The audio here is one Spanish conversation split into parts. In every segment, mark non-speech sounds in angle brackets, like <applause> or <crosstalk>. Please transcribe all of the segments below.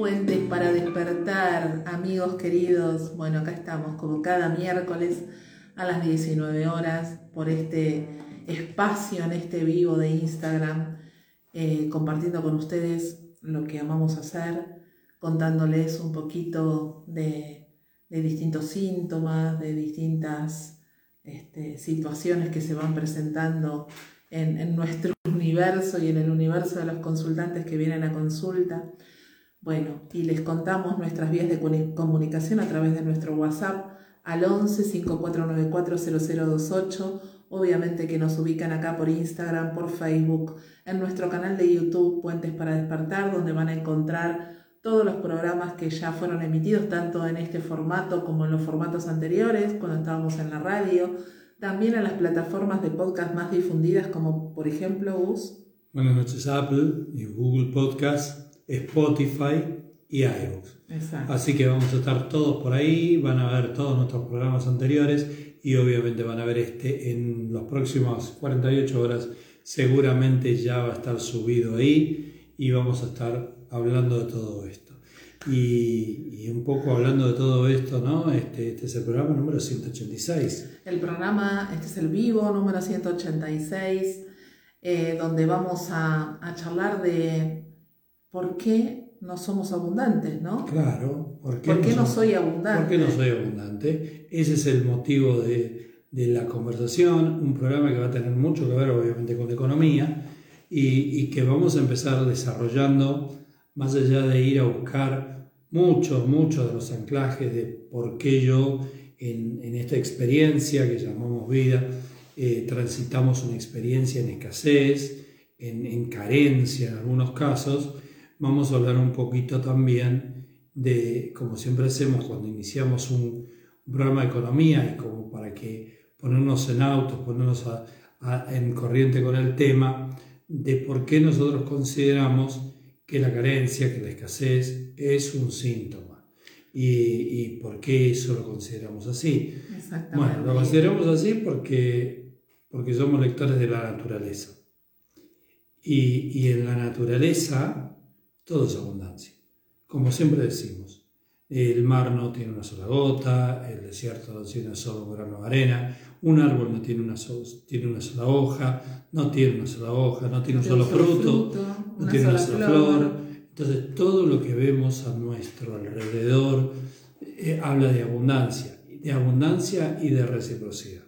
Puentes para despertar, amigos queridos. Bueno, acá estamos como cada miércoles a las 19 horas por este espacio en este vivo de Instagram, eh, compartiendo con ustedes lo que amamos hacer, contándoles un poquito de, distintos síntomas, de distintas este, situaciones que se van presentando en, en nuestro <laughs> universo y en el universo de los consultantes que vienen a consulta. Bueno, y les contamos nuestras vías de comunicación a través de nuestro WhatsApp al 11 5494 0028. Obviamente que nos ubican acá por Instagram, por Facebook, en nuestro canal de YouTube Puentes para Despertar, donde van a encontrar todos los programas que ya fueron emitidos, tanto en este formato como en los formatos anteriores, cuando estábamos en la radio. También en las plataformas de podcast más difundidas, como por ejemplo US. Buenas noches, Apple y Google Podcast Spotify y iVoox. Así que vamos a estar todos por ahí, van a ver todos nuestros programas anteriores y obviamente van a ver este en los próximos 48 horas. Seguramente ya va a estar subido ahí y vamos a estar hablando de todo esto. Y, un poco hablando de todo esto, ¿no? Este, este, es el programa número 186. El programa, este es el vivo número 186, eh, donde vamos a, a charlar de ¿por qué no somos abundantes, no? Claro, ¿por qué, no, soy abundante? ¿Por qué no soy abundante? Ese es el motivo de, de, la conversación, un programa que va a tener mucho que ver obviamente con la economía y, y que vamos a empezar desarrollando más allá de ir a buscar muchos, muchos de los anclajes de por qué yo en, en esta experiencia que llamamos vida, eh, transitamos una experiencia en escasez, en, en carencia en algunos casos, vamos a hablar un poquito también de, como siempre hacemos cuando iniciamos un, programa de economía y como para que ponernos en autos, ponernos en corriente con el tema, de por qué nosotros consideramos que la carencia, que la escasez es un síntoma. Y, y por qué eso lo consideramos así. Bueno, lo consideramos así porque, porque somos lectores de la naturaleza. Y, y en la naturaleza todo es abundancia. Como siempre decimos, el mar no tiene una sola gota, el desierto no tiene solo un grano de arena, un árbol no tiene una, tiene una sola hoja, no tiene una sola hoja, no tiene un solo fruto, no tiene una sola flor. Entonces todo lo que vemos a nuestro alrededor eh, habla de abundancia, de abundancia y de reciprocidad.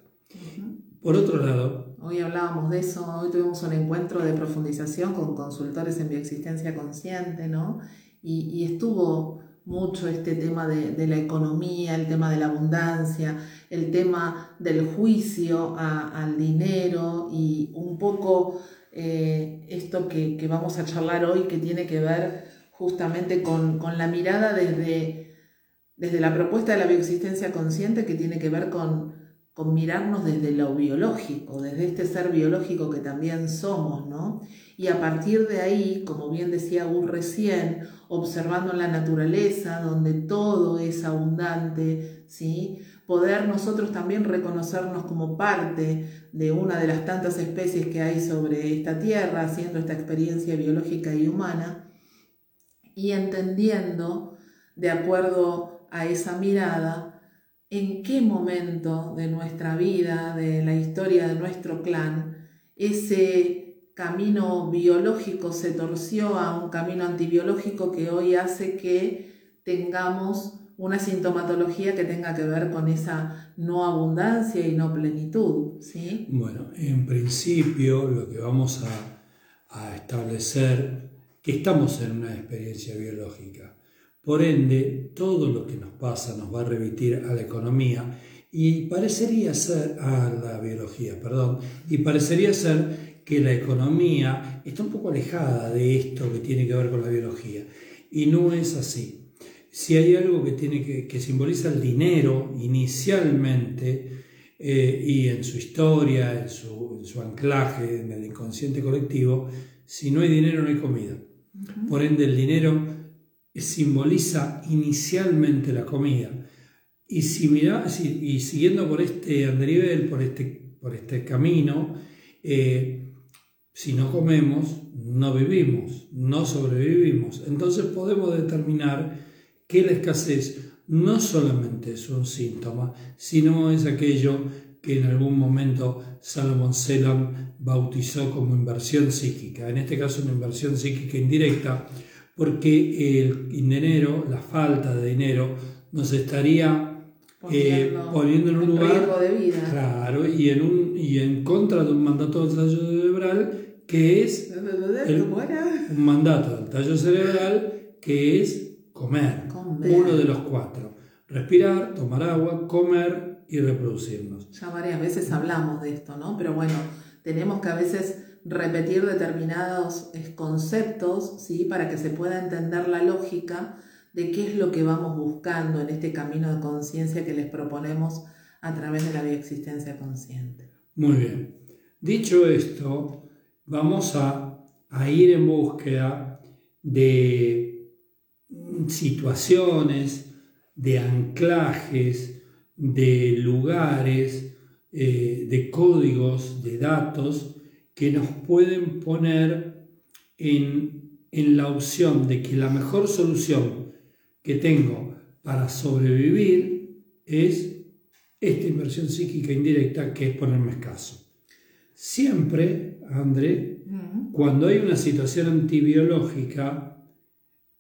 Por otro lado, Hoy hablábamos de eso, hoy tuvimos un encuentro de profundización con consultores en bioexistencia consciente, ¿no? Y, estuvo mucho este tema de, la economía, el tema de la abundancia, el tema del juicio al dinero y un poco eh, esto que, vamos a charlar hoy que tiene que ver justamente con, la mirada desde, desde la propuesta de la bioexistencia consciente que tiene que ver con con mirarnos desde lo biológico, desde este ser biológico que también somos, ¿no? Y a partir de ahí, como bien decía Gur recién, observando la naturaleza, donde todo es abundante, ¿sí? Poder nosotros también reconocernos como parte de una de las tantas especies que hay sobre esta tierra, haciendo esta experiencia biológica y humana, y entendiendo, de acuerdo a esa mirada, en qué momento de nuestra vida, de la historia de nuestro clan, ese camino biológico se torció a un camino antibiológico que hoy hace que tengamos una sintomatología que tenga que ver con esa no abundancia y no plenitud. ¿sí? Bueno, en principio lo que vamos a, a establecer que estamos en una experiencia biológica por ende, todo lo que nos pasa nos va a remitir a la economía y parecería ser, a la biología, perdón, y parecería ser que la economía está un poco alejada de esto que tiene que ver con la biología. Y no es así. Si hay algo que, tiene que, simboliza el dinero inicialmente eh, y en su historia, en su, en su, anclaje en el inconsciente colectivo, si no hay dinero no hay comida. Por ende, el dinero simboliza inicialmente la comida. Y, si y siguiendo por este andarivel, por este, por este camino, eh, si no comemos, no vivimos, no sobrevivimos. Entonces podemos determinar que la escasez no solamente es un síntoma, sino es aquello que en algún momento Salomon Selam bautizó como inversión psíquica, en este caso una inversión psíquica indirecta, porque el dinero, la falta de dinero, nos estaría eh, poniendo, en un lugar de vida. claro y en un y en contra de un mandato del tallo cerebral que es un mandato del tallo cerebral que es comer, uno de los cuatro. Respirar tomar agua comer y reproducirnos. Ya varias veces hablamos de esto no pero bueno tenemos que a veces repetir determinados eh, conceptos sí para que se pueda entender la lógica de qué es lo que vamos buscando en este camino de conciencia que les proponemos a través de la bioexistencia consciente. Muy bien. Dicho esto, vamos a, a ir en búsqueda de situaciones, de anclajes, de lugares, eh, de códigos, de datos que nos pueden poner en, en la opción de que la mejor solución que tengo para sobrevivir es esta inversión psíquica indirecta que es ponerme escaso. Siempre, André, cuando hay una situación antibiológica,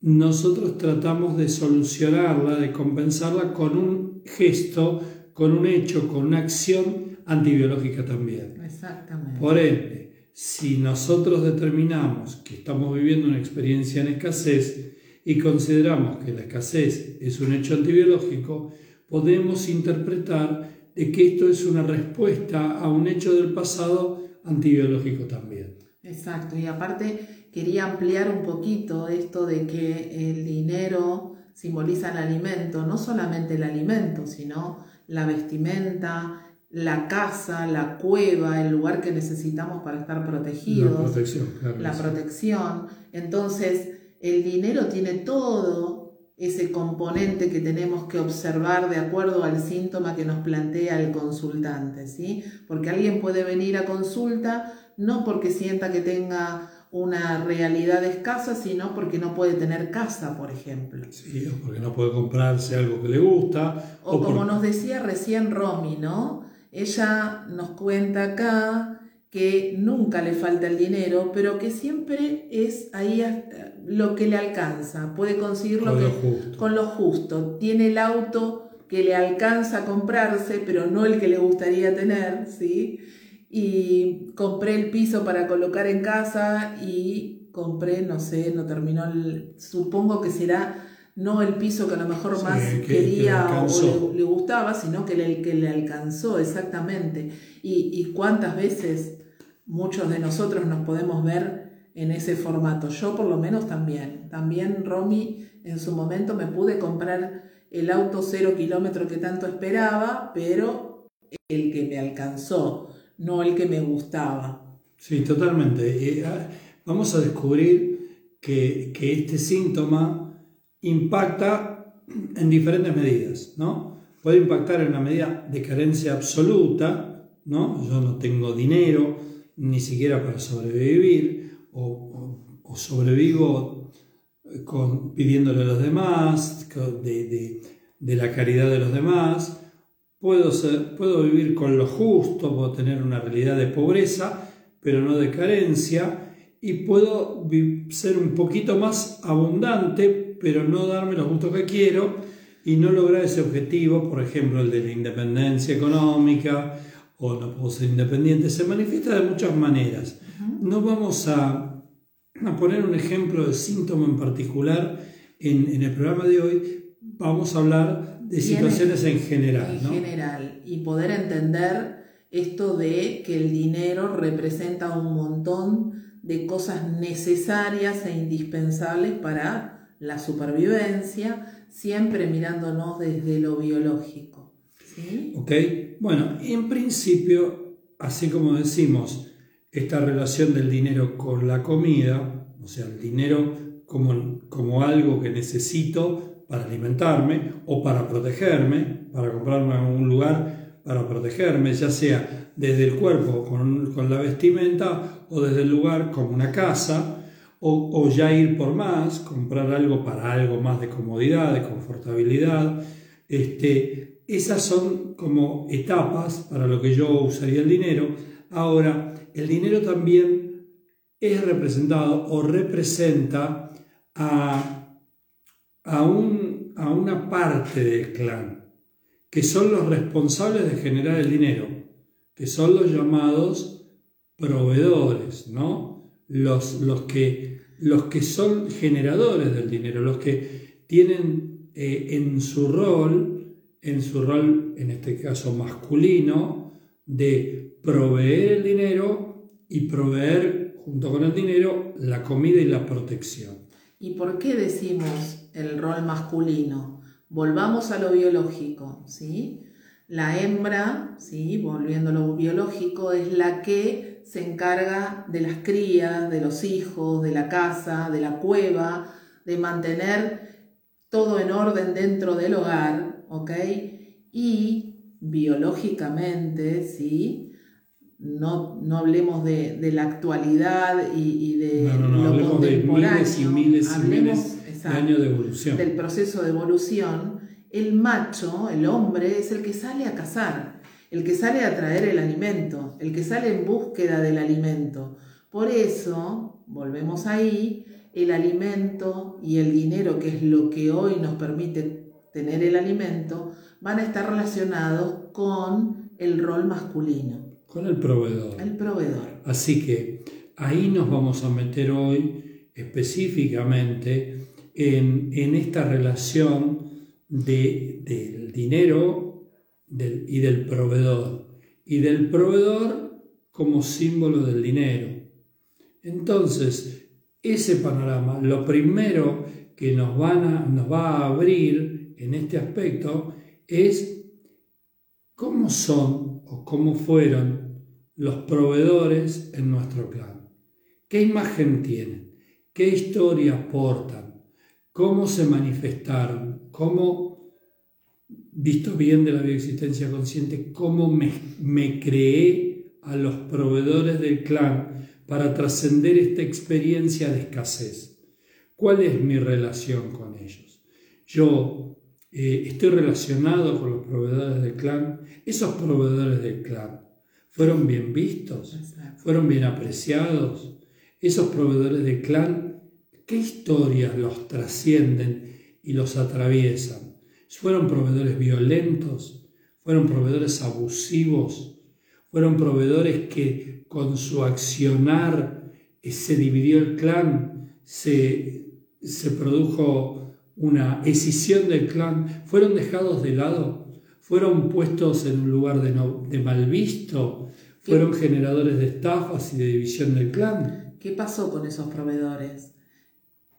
nosotros tratamos de solucionarla, de compensarla con un gesto, con un hecho, con una acción antibiológica también. Exactamente. Por ende, si nosotros determinamos que estamos viviendo una experiencia en escasez, y consideramos que la escasez es un hecho antibiológico, podemos interpretar de que esto es una respuesta a un hecho del pasado antibiológico también. Exacto, y aparte quería ampliar un poquito esto de que el dinero simboliza el alimento, no solamente el alimento, sino la vestimenta, la casa, la cueva, el lugar que necesitamos para estar protegidos. La protección, claro. La protección. Entonces, el dinero tiene todo ese componente que tenemos que observar de acuerdo al síntoma que nos plantea el consultante, ¿sí? Porque alguien puede venir a consulta no porque sienta que tenga una realidad escasa, sino porque no puede tener casa, por ejemplo. Sí, o porque no puede comprarse algo que le gusta. O, como nos decía recién Romy, ¿no? Ella nos cuenta acá que nunca le falta el dinero, pero que siempre es ahí lo que le alcanza, puede conseguirlo con, con lo justo. Tiene el auto que le alcanza a comprarse, pero no el que le gustaría tener, ¿sí? Y compré el piso para colocar en casa y compré, no sé, no terminó el, supongo que será no el piso que a lo mejor más quería o le, gustaba, sino que el que le alcanzó exactamente. Y, y cuántas veces muchos de nosotros nos podemos ver en ese formato. Yo por lo menos también. También Romy en su momento me pude comprar el auto cero kilómetro que tanto esperaba, pero el que me alcanzó, no el que me gustaba. Sí, totalmente. Ah, vamos a descubrir que, que este síntoma impacta en diferentes medidas, ¿no? Puede impactar en una medida de carencia absoluta, ¿no? Yo no tengo dinero, ni siquiera para sobrevivir, o, sobrevivo con, pidiéndole a los demás, de, la caridad de los demás, puedo, puedo vivir con lo justo, puedo tener una realidad de pobreza, pero no de carencia, y puedo ser un poquito más abundante, pero no darme los gustos que quiero y no lograr ese objetivo, por ejemplo, el de la independencia económica, o no puedo ser independiente, se manifiesta de muchas maneras. No vamos a a poner un ejemplo de síntoma en particular en, el programa de hoy, vamos a hablar de situaciones en general. En general, y poder entender esto de que el dinero representa un montón de cosas necesarias e indispensables para la supervivencia, siempre mirándonos desde lo biológico. ¿sí? Ok, bueno, en principio, así como decimos, esta relación del dinero con la comida, o sea, el dinero como, como algo que necesito para alimentarme o para protegerme, para comprarme un lugar para protegerme, ya sea desde el cuerpo con, con la vestimenta o desde el lugar como una casa o, ya ir por más, comprar algo para algo más de comodidad, de confortabilidad. Este, esas son como etapas para lo que yo usaría el dinero. Ahora, el dinero también es representado o representa a, a, un, a una parte del clan, que son los responsables de generar el dinero, que son los llamados proveedores, ¿no? Los, los, que, los que son generadores del dinero, los que tienen eh, en su rol, en su rol, en este caso masculino, de proveer el dinero y proveer junto con el dinero la comida y la protección. ¿Y por qué decimos el rol masculino? Volvamos a lo biológico, ¿sí? La hembra, ¿sí? volviendo a lo biológico, es la que se encarga de las crías, de los hijos, de la casa, de la cueva, de mantener todo en orden dentro del hogar, ¿ok? Y biológicamente, ¿sí? no, no hablemos de, de, la actualidad y, y de no, no, lo contemporáneo. De miles y miles y miles de años de evolución. Del proceso de evolución. El macho, el hombre, es el que sale a cazar, el que sale a traer el alimento, el que sale en búsqueda del alimento. Por eso, volvemos ahí, el alimento y el dinero, que es lo que hoy nos permite tener el alimento, van a estar relacionados con el rol masculino. Con el proveedor. El proveedor. Así que ahí nos vamos a meter hoy específicamente en, en esta relación de, del dinero y del proveedor. Y del proveedor como símbolo del dinero. Entonces, ese panorama, lo primero que nos, van a, nos va a abrir en este aspecto es cómo son o cómo fueron los proveedores en nuestro clan. ¿Qué imagen tienen? ¿Qué historia aportan? ¿Cómo se manifestaron? ¿Cómo, visto bien de la bioexistencia consciente, cómo me, me creé a los proveedores del clan para trascender esta experiencia de escasez? ¿Cuál es mi relación con ellos? Yo eh, estoy relacionado con los proveedores del clan, esos proveedores del clan fueron bien vistos, fueron bien apreciados. Esos proveedores de clan, ¿qué historias los trascienden y los atraviesan? ¿Fueron proveedores violentos? ¿Fueron proveedores abusivos? ¿Fueron proveedores que con su accionar eh, se dividió el clan? ¿Se, se produjo una escisión del clan? ¿Fueron dejados de lado? fueron puestos en un lugar de, de mal visto, fueron generadores de estafas y de división del clan. ¿Qué pasó con esos proveedores?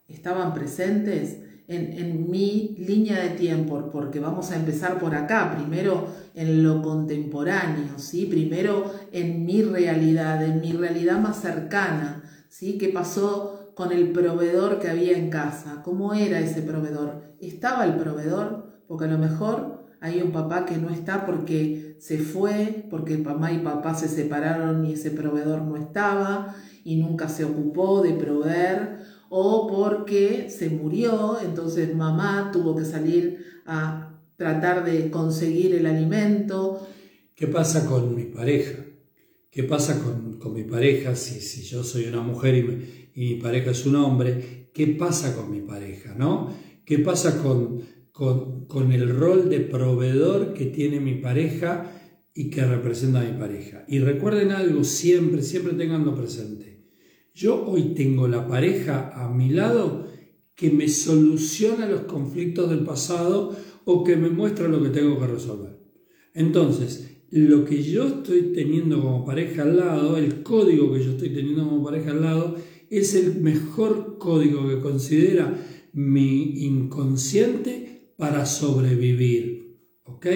¿Estaban presentes? En, mi línea de tiempo, porque vamos a empezar por acá, primero en lo contemporáneo, ¿sí? primero en mi realidad, en mi realidad más cercana, ¿sí? ¿Qué pasó con el proveedor que había en casa? ¿Cómo era ese proveedor? ¿Estaba el proveedor? Porque a lo mejor hay un papá que no está porque se fue, porque mamá y papá se separaron y ese proveedor no estaba y nunca se ocupó de proveer, o porque se murió, entonces mamá tuvo que salir a tratar de conseguir el alimento. ¿Qué pasa con mi pareja? ¿Qué pasa con, mi pareja si, si, yo soy una mujer y, mi pareja es un hombre? ¿Qué pasa con mi pareja? ¿no? ¿Qué pasa con, con, el rol de proveedor que tiene mi pareja y que representa a mi pareja. Y recuerden algo, siempre, siempre tenganlo presente. Yo hoy tengo la pareja a mi lado que me soluciona los conflictos del pasado o que me muestra lo que tengo que resolver. Entonces, lo que yo estoy teniendo como pareja al lado, el código que yo estoy teniendo como pareja al lado, es el mejor código que considera mi inconsciente para sobrevivir. ¿Ok?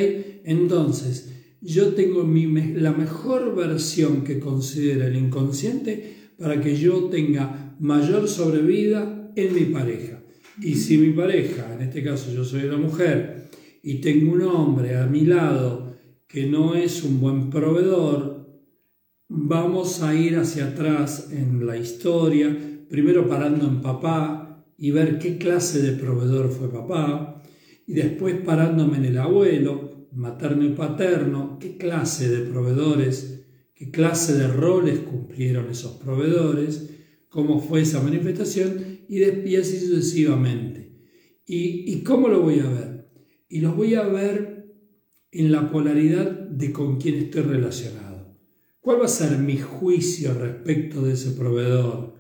Entonces, yo tengo mi, la mejor versión que considera el inconsciente para que yo tenga mayor sobrevida en mi pareja. Y si mi pareja, en este caso yo soy la mujer, y tengo un hombre a mi lado que no es un buen proveedor, vamos a ir hacia atrás en la historia, primero parando en papá y ver qué clase de proveedor fue papá, y después parándome en el abuelo, materno y paterno, qué clase de proveedores, qué clase de roles cumplieron esos proveedores, cómo fue esa manifestación y, así sucesivamente. ¿Y, ¿Y cómo lo voy a ver? Y lo voy a ver en la polaridad de con quién estoy relacionado. ¿Cuál va a ser mi juicio respecto de ese proveedor?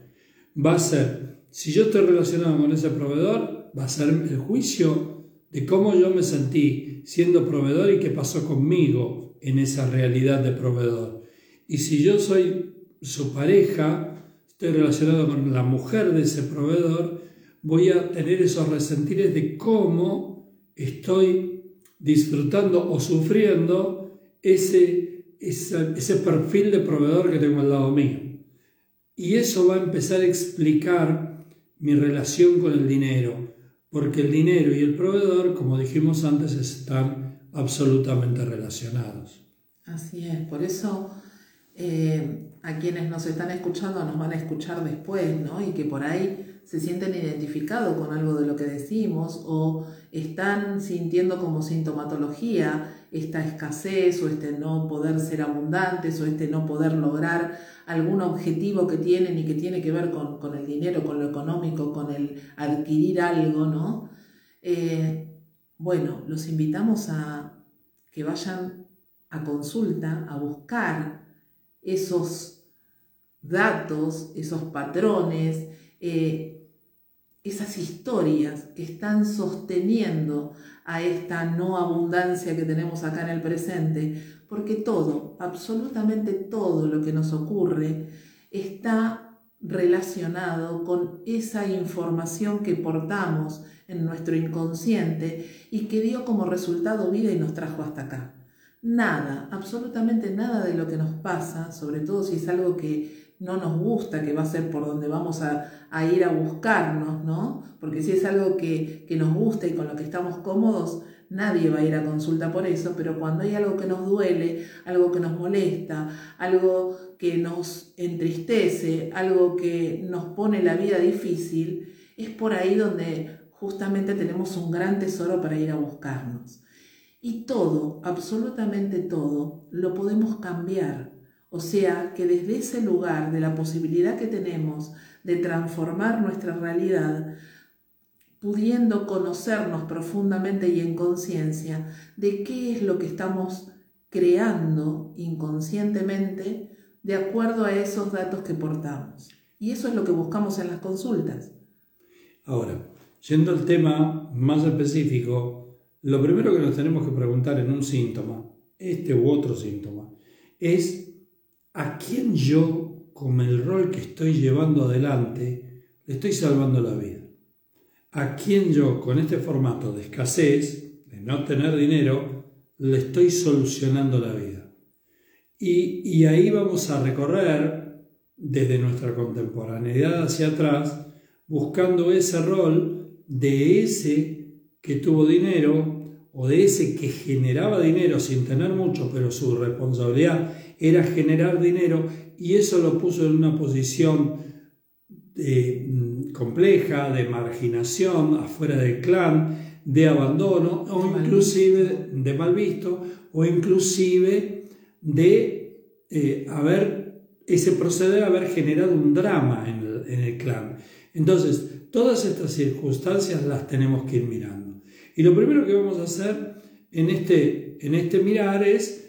Va a ser, si yo estoy relacionado con ese proveedor, va a ser el juicio de cómo yo me sentí siendo proveedor y qué pasó conmigo en esa realidad de proveedor. Y si yo soy su pareja, estoy relacionado con la mujer de ese proveedor, voy a tener esos resentires de cómo estoy disfrutando o sufriendo ese, ese, perfil de proveedor que tengo al lado mío. Y eso va a empezar a explicar mi relación con el dinero, porque el dinero y el proveedor, como dijimos antes, están absolutamente relacionados. Así es, por eso eh, a quienes nos están escuchando nos van a escuchar después, ¿no? Y que por ahí se sienten identificados con algo de lo que decimos o están sintiendo como sintomatología esta escasez o este no poder ser abundantes o este no poder lograr algún objetivo que tienen y que tiene que ver con, el dinero, con lo económico, con el adquirir algo, ¿no? Eh, bueno, los invitamos a que vayan a consulta, a buscar esos datos, esos patrones, eh, esas historias que están sosteniendo a esta no abundancia que tenemos acá en el presente, porque todo, absolutamente todo lo que nos ocurre está relacionado con esa información que portamos en nuestro inconsciente y que dio como resultado vida y nos trajo hasta acá. Nada, absolutamente nada de lo que nos pasa, sobre todo si es algo que no nos gusta, que va a ser por donde vamos a, ir a buscarnos, ¿no? Porque si es algo que, que nos gusta y con lo que estamos cómodos, nadie va a ir a consulta por eso, pero cuando hay algo que nos duele, algo que nos molesta, algo que nos entristece, algo que nos pone la vida difícil, es por ahí donde justamente tenemos un gran tesoro para ir a buscarnos. Y todo, absolutamente todo, lo podemos cambiar. O sea que desde ese lugar de la posibilidad que tenemos de transformar nuestra realidad, pudiendo conocernos profundamente y en conciencia de qué es lo que estamos creando inconscientemente de acuerdo a esos datos que portamos. Y eso es lo que buscamos en las consultas. Ahora, yendo al tema más específico, lo primero que nos tenemos que preguntar en un síntoma, este u otro síntoma, es a quién yo, con el rol que estoy llevando adelante, le estoy salvando la vida a quien yo con este formato de escasez, de no tener dinero, le estoy solucionando la vida. Y, ahí vamos a recorrer desde nuestra contemporaneidad hacia atrás, buscando ese rol de ese que tuvo dinero o de ese que generaba dinero sin tener mucho, pero su responsabilidad era generar dinero y eso lo puso en una posición de, compleja, de marginación, afuera del clan, de abandono, o inclusive de mal visto, o inclusive de eh, haber, ese proceder haber generado un drama en el, en el clan. Entonces, todas estas circunstancias las tenemos que ir mirando. Y lo primero que vamos a hacer en este, en este mirar es,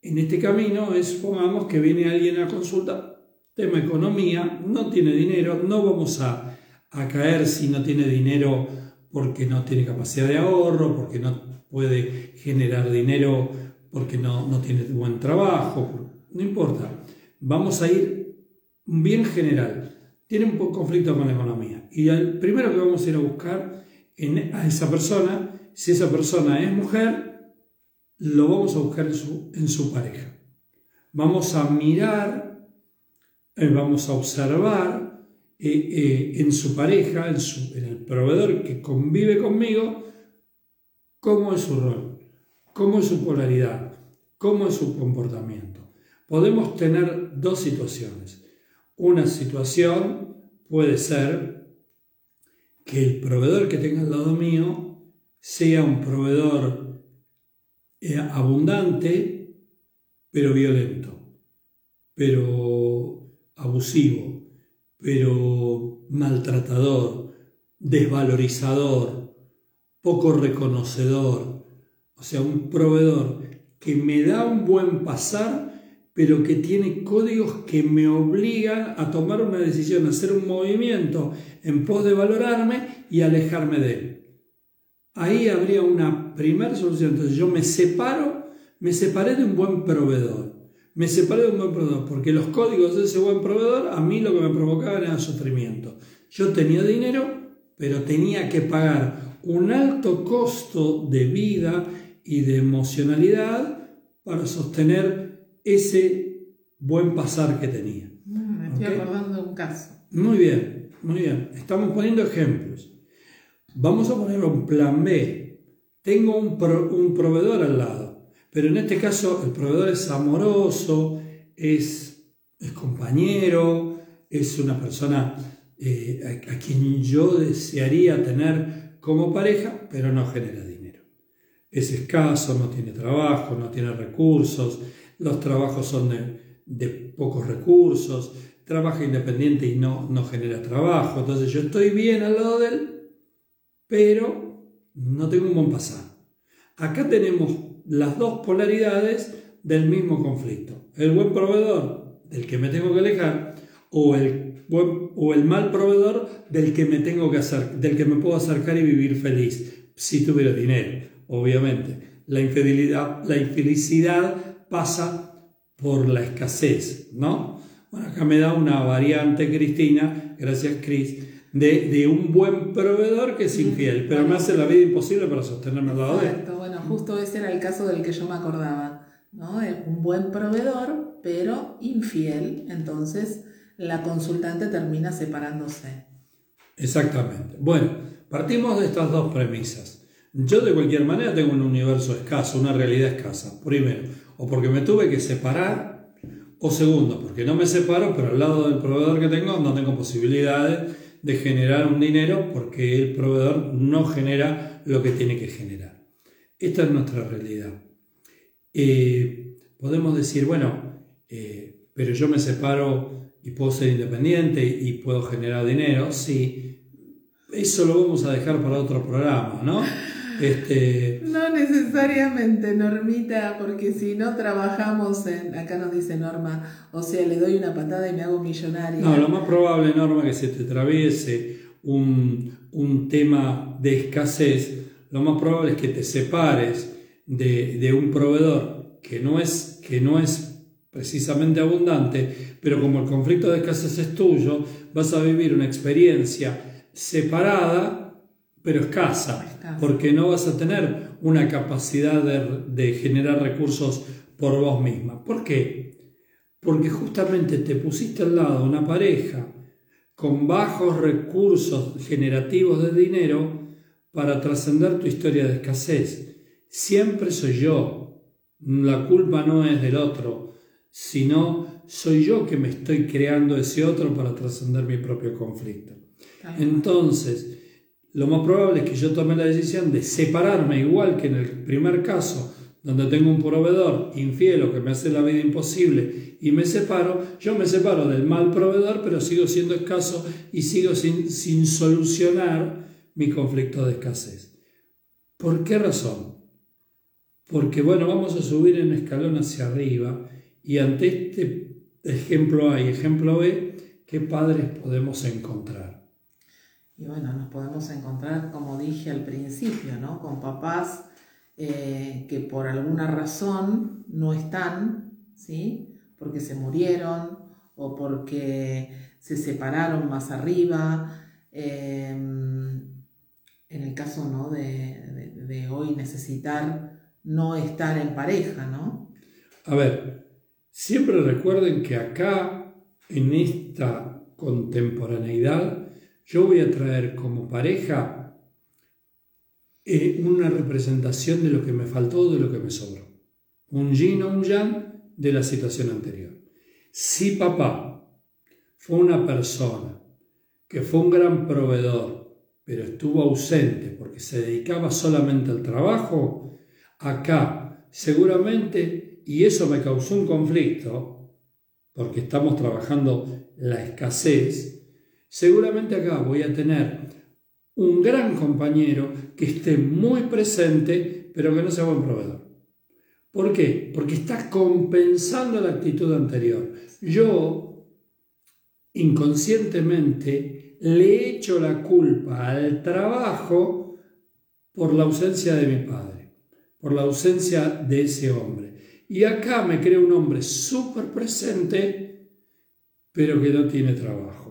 en este camino, es, pongamos que viene alguien a consulta, tema economía, no tiene dinero, no vamos a a caer si no tiene dinero porque no tiene capacidad de ahorro, porque no puede generar dinero, porque no, no tiene buen trabajo, no importa. Vamos a ir bien general. Tiene un conflicto con la economía. Y el primero que vamos a ir a buscar en, a esa persona, si esa persona es mujer, lo vamos a buscar en su, en su pareja. Vamos a mirar, eh, vamos a observar eh, eh, en su pareja, en, su, en el proveedor que convive conmigo, cómo es su rol, cómo es su polaridad, cómo es su comportamiento. podemos tener dos situaciones. Una situación puede ser que el proveedor que tenga al lado mío sea un proveedor eh, abundante, pero violento, pero abusivo, pero maltratador, desvalorizador, poco reconocedor. O sea, un proveedor que me da un buen pasar, pero que tiene códigos que me obligan a tomar una decisión, a hacer un movimiento en pos de valorarme y alejarme de él. Ahí habría una primera solución. Entonces yo me separo, me separé de un buen proveedor. Me separé de un buen proveedor porque los códigos de ese buen proveedor a mí lo que me provocaban era sufrimiento. Yo tenía dinero, pero tenía que pagar un alto costo de vida y de emocionalidad para sostener ese buen pasar que tenía. Mm, me estoy acordando de un caso. Muy bien, muy bien. Estamos poniendo ejemplos. Vamos a poner un plan B. Tengo un, proveedor al lado, pero en este caso el proveedor es amoroso, es, compañero, es una persona eh, a, quien yo desearía tener como pareja, pero no genera dinero. Es escaso, no tiene trabajo, no tiene recursos, los trabajos son de, de pocos recursos, trabaja independiente y no, no genera trabajo. Entonces yo estoy bien al lado de él, pero no tengo un buen pasar. Acá tenemos las dos polaridades del mismo conflicto. El buen proveedor del que me tengo que alejar o el, o el mal proveedor del que me tengo que hacer, del que me puedo acercar y vivir feliz si tuviera dinero, obviamente. La infidelidad, la infelicidad pasa por la escasez, ¿no? Bueno, acá me da una variante, Cristina, gracias Cris, de, de, un buen proveedor que es infiel, pero me hace la vida imposible para sostenerme al lado de él. Bueno, justo ese era el caso del que yo me acordaba, ¿no? Un buen proveedor, pero infiel, entonces la consultante termina separándose. Exactamente. Bueno, partimos de estas dos premisas. Yo de cualquier manera tengo un universo escaso, una realidad escasa. Primero, o porque me tuve que separar, o segundo, porque no me separo, pero al lado del proveedor que tengo no tengo posibilidades de generar un dinero porque el proveedor no genera lo que tiene que generar. Esta es nuestra realidad. Eh, podemos decir, bueno, eh, pero yo me separo y puedo ser independiente y puedo generar dinero. Sí, eso lo vamos a dejar para otro programa, ¿no? Este... No necesariamente, Normita, porque si no trabajamos en, acá nos dice Norma, o sea, le doy una patada y me hago millonaria. No, lo más probable, Norma, que se te atraviese un, un tema de escasez, lo más probable es que te separes de, de un proveedor que no, es, que no es precisamente abundante, pero como el conflicto de escasez es tuyo, vas a vivir una experiencia separada pero escasa, escasa, porque no vas a tener una capacidad de, de, generar recursos por vos misma. ¿Por qué? Porque justamente te pusiste al lado una pareja con bajos recursos generativos de dinero para trascender tu historia de escasez. Siempre soy yo. La culpa no es del otro, sino soy yo que me estoy creando ese otro para trascender mi propio conflicto. Entonces, lo más probable es que yo tome la decisión de separarme igual que en el primer caso, donde tengo un proveedor infiel o que me hace la vida imposible y me separo, yo me separo del mal proveedor, pero sigo siendo escaso y sigo sin, sin solucionar mi conflicto de escasez. ¿Por qué razón? Porque, bueno, vamos a subir en escalón hacia arriba y ante este ejemplo A y ejemplo B, ¿qué padres podemos encontrar? Y bueno, nos podemos encontrar, como dije al principio, ¿no? Con papás eh, que por alguna razón no están, ¿sí? Porque se murieron o porque se separaron más arriba. Eh, en el caso, ¿no? De, de, de, hoy necesitar no estar en pareja, ¿no? A ver, siempre recuerden que acá, en esta contemporaneidad, yo voy a traer como pareja eh, una representación de lo que me faltó, de lo que me sobró. Un yin o un yang de la situación anterior. Si papá fue una persona que fue un gran proveedor, pero estuvo ausente porque se dedicaba solamente al trabajo, acá seguramente, y eso me causó un conflicto, porque estamos trabajando la escasez, seguramente acá voy a tener un gran compañero que esté muy presente, pero que no sea buen proveedor. ¿Por qué? Porque está compensando la actitud anterior. Yo, inconscientemente, le echo la culpa al trabajo por la ausencia de mi padre, por la ausencia de ese hombre. Y acá me creo un hombre súper presente, pero que no tiene trabajo,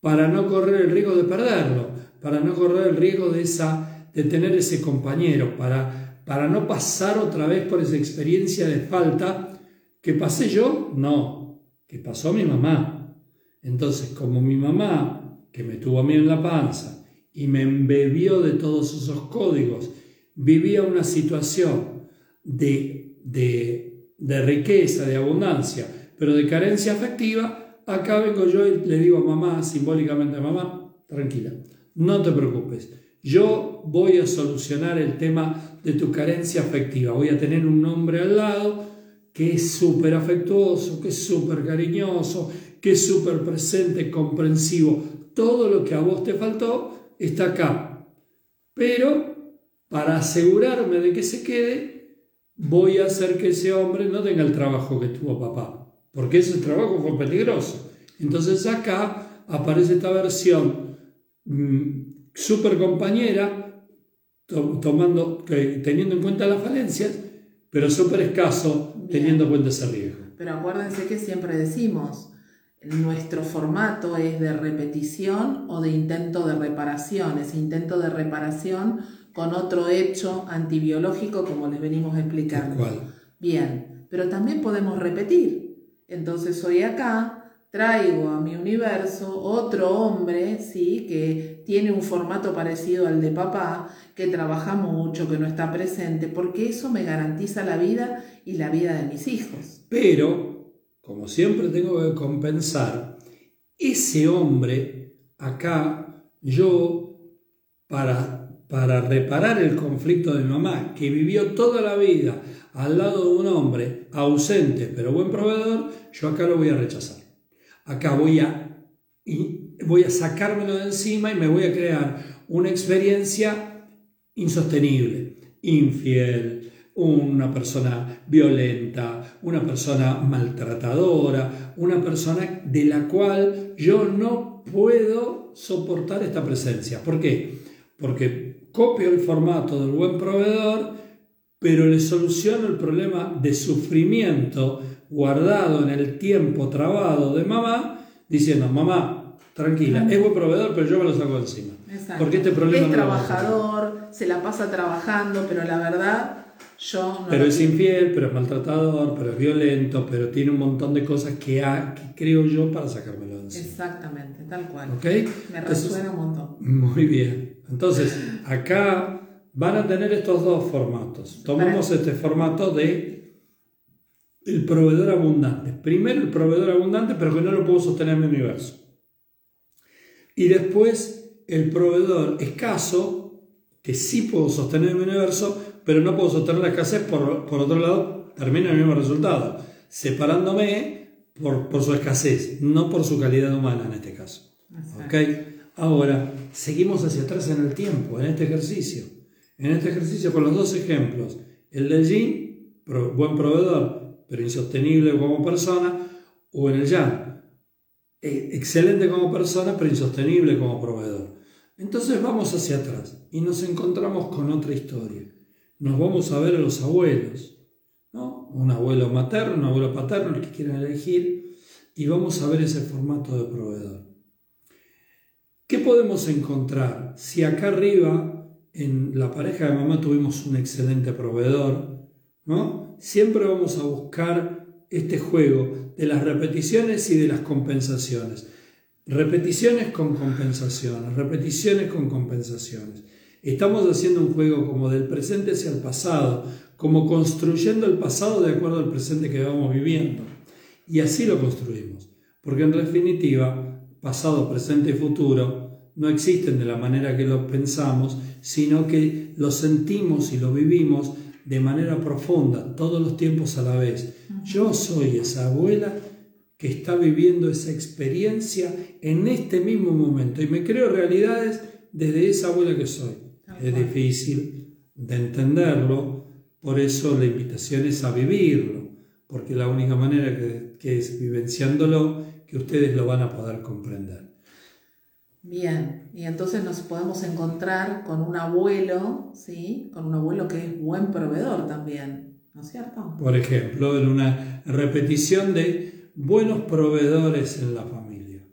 para no correr el riesgo de perderlo, para no correr el riesgo de, esa, de tener ese compañero, para para no pasar otra vez por esa experiencia de falta que pasé yo, no, que pasó mi mamá. Entonces, como mi mamá, que me tuvo a mí en la panza y me embebió de todos esos códigos, vivía una situación de, de, de riqueza, de abundancia, pero de carencia afectiva, acá vengo yo y le digo a mamá, simbólicamente a mamá, tranquila, no te preocupes, yo voy a solucionar el tema de tu carencia afectiva. Voy a tener un hombre al lado que es súper afectuoso, que es súper cariñoso, que es súper presente, comprensivo. Todo lo que a vos te faltó está acá. Pero para asegurarme de que se quede, voy a hacer que ese hombre no tenga el trabajo que tuvo papá, porque ese trabajo fue peligroso. Entonces acá aparece esta versión mm, super compañera, tomando, teniendo en cuenta las falencias, pero súper escaso teniendo en cuenta ese riesgo. Pero acuérdense que siempre decimos, nuestro formato es de repetición o de intento de reparación, ese intento de reparación con otro hecho antibiológico como les venimos explicando. ¿Cuál? Bien, pero también podemos repetir. Entonces hoy acá traigo a mi universo otro hombre, ¿sí? Que tiene un formato parecido al de papá, que trabaja mucho, que no está presente, porque eso me garantiza la vida y la vida de mis hijos. Pero, como siempre tengo que compensar, ese hombre acá, yo, para, para reparar el conflicto de mamá, que vivió toda la vida al lado de un hombre ausente pero buen proveedor, yo acá lo voy a rechazar acá voy a, y voy a sacármelo de encima y me voy a crear una experiencia insostenible, infiel, una persona violenta, una persona maltratadora, una persona de la cual yo no puedo soportar esta presencia. ¿Por qué? Porque copio el formato del buen proveedor, pero le soluciono el problema de sufrimiento guardado en el tiempo trabado de mamá, diciendo, mamá, tranquila, es buen proveedor, pero yo me lo saco encima. Porque este problema es trabajador, se la pasa trabajando, pero la verdad yo no Pero es infiel, pero es maltratador, pero es violento, pero tiene un montón de cosas que, ha, creo yo para sacármelo de encima. Exactamente, tal cual. ¿Okay? Me resuena un montón. Muy bien. Entonces, acá van a tener estos dos formatos. Tomamos este formato de el proveedor abundante. Primero el proveedor abundante, pero que no lo puedo sostener en mi universo. Y después el proveedor escaso, que sí puedo sostener en mi universo, pero no puedo sostener la escasez, por, otro lado, termina el mismo resultado, separándome por, por, su escasez, no por su calidad humana en este caso. ¿Okay? Ahora, seguimos hacia atrás en el tiempo, en este ejercicio. En este ejercicio con los dos ejemplos. El del yin, buen proveedor, pero insostenible como persona, o en el yang, e, excelente como persona, pero insostenible como proveedor. Entonces vamos hacia atrás y nos encontramos con otra historia. Nos vamos a ver a los abuelos, ¿no? un abuelo materno, un abuelo paterno, el que quieran elegir, y vamos a ver ese formato de proveedor. ¿Qué podemos encontrar si acá arriba en la pareja de mamá tuvimos un excelente proveedor, ¿no? siempre vamos a buscar este juego de las repeticiones y de las compensaciones. Repeticiones con compensaciones, repeticiones con compensaciones. Estamos haciendo un juego como del presente hacia el pasado, como construyendo el pasado de acuerdo al presente que vamos viviendo. Y así lo construimos. Porque en definitiva, pasado, presente y futuro no existen de la manera que lo pensamos, sino que lo sentimos y lo vivimos de manera profunda, todos los tiempos a la vez. Yo soy esa abuela que está viviendo esa experiencia en este mismo momento y me creo realidades desde esa abuela que soy. Es difícil de entenderlo, por eso la invitación es a vivirlo, porque la única manera que, que es vivenciándolo que ustedes lo van a poder comprender. Bien, y entonces nos podemos encontrar con un abuelo, ¿sí? Con un abuelo que es buen proveedor también, ¿no es cierto? Por ejemplo, en una repetición de buenos proveedores en la familia.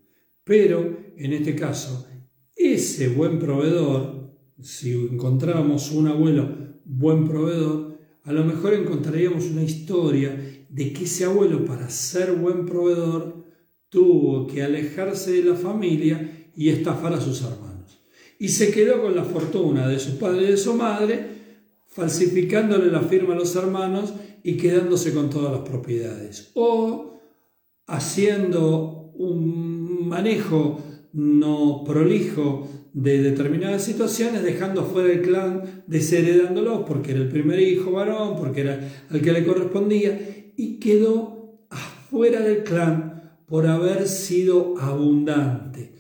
Pero, en este caso, ese buen proveedor, si encontramos un abuelo buen proveedor, a lo mejor encontraríamos una historia de que ese abuelo, para ser buen proveedor, tuvo que alejarse de la familia y estafar a sus hermanos. Y se quedó con la fortuna de su padre y de su madre, falsificándole la firma a los hermanos y quedándose con todas las propiedades. O haciendo un manejo no prolijo de determinadas situaciones, dejando fuera el clan, desheredándolos porque era el primer hijo varón, porque era al que le correspondía, y quedó afuera del clan por haber sido abundante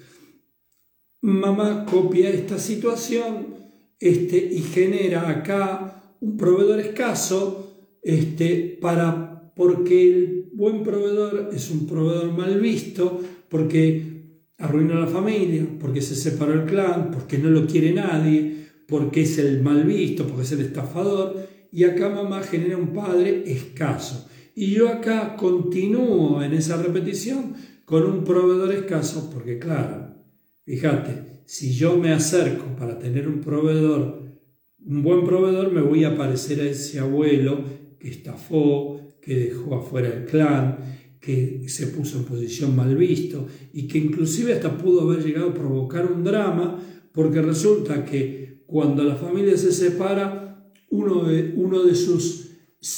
mamá copia esta situación este, y genera acá un proveedor escaso este, para, porque el buen proveedor es un proveedor mal visto, porque arruina la familia, porque se separó el clan, porque no lo quiere nadie, porque es el mal visto, porque es el estafador, y acá mamá genera un padre escaso. Y yo acá continúo en esa repetición con un proveedor escaso, porque claro, Fíjate, si yo me acerco para tener un proveedor, un buen proveedor, me voy a parecer a ese abuelo que estafó, que dejó afuera el clan, que se puso en posición mal visto y que inclusive hasta pudo haber llegado a provocar un drama porque resulta que cuando la familia se separa, uno de, uno de, sus,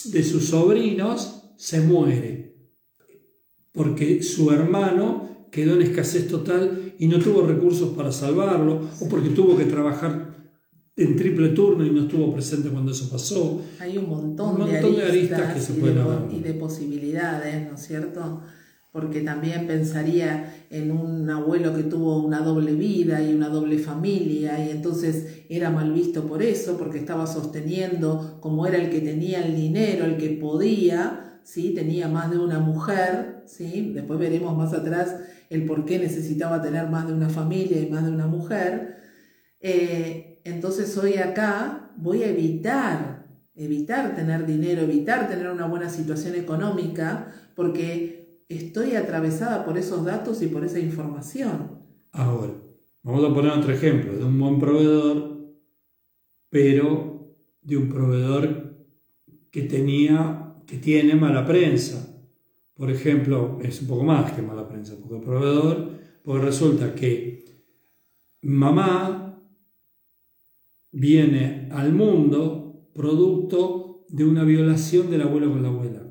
de sus sobrinos se muere porque su hermano quedó en escasez total y no tuvo recursos para salvarlo, o porque tuvo que trabajar en triple turno y no estuvo presente cuando eso pasó. Hay un montón, de, aristas que se pueden de, y de posibilidades, ¿no es cierto? Porque también pensaría en un abuelo que tuvo una doble vida y una doble familia y entonces era mal visto por eso, porque estaba sosteniendo como era el que tenía el dinero, el que podía, ¿sí? tenía más de una mujer, ¿sí? después veremos más atrás el por qué necesitaba tener más de una familia y más de una mujer, eh, entonces hoy acá voy a evitar, evitar tener dinero, evitar tener una buena situación económica, porque estoy atravesada por esos datos y por esa información. Ahora, vamos a poner otro ejemplo de un buen proveedor, pero de un proveedor que tenía, que tiene mala prensa por ejemplo, es un poco más que mala prensa, porque el proveedor, porque resulta que mamá viene al mundo producto de una violación del abuelo con la abuela.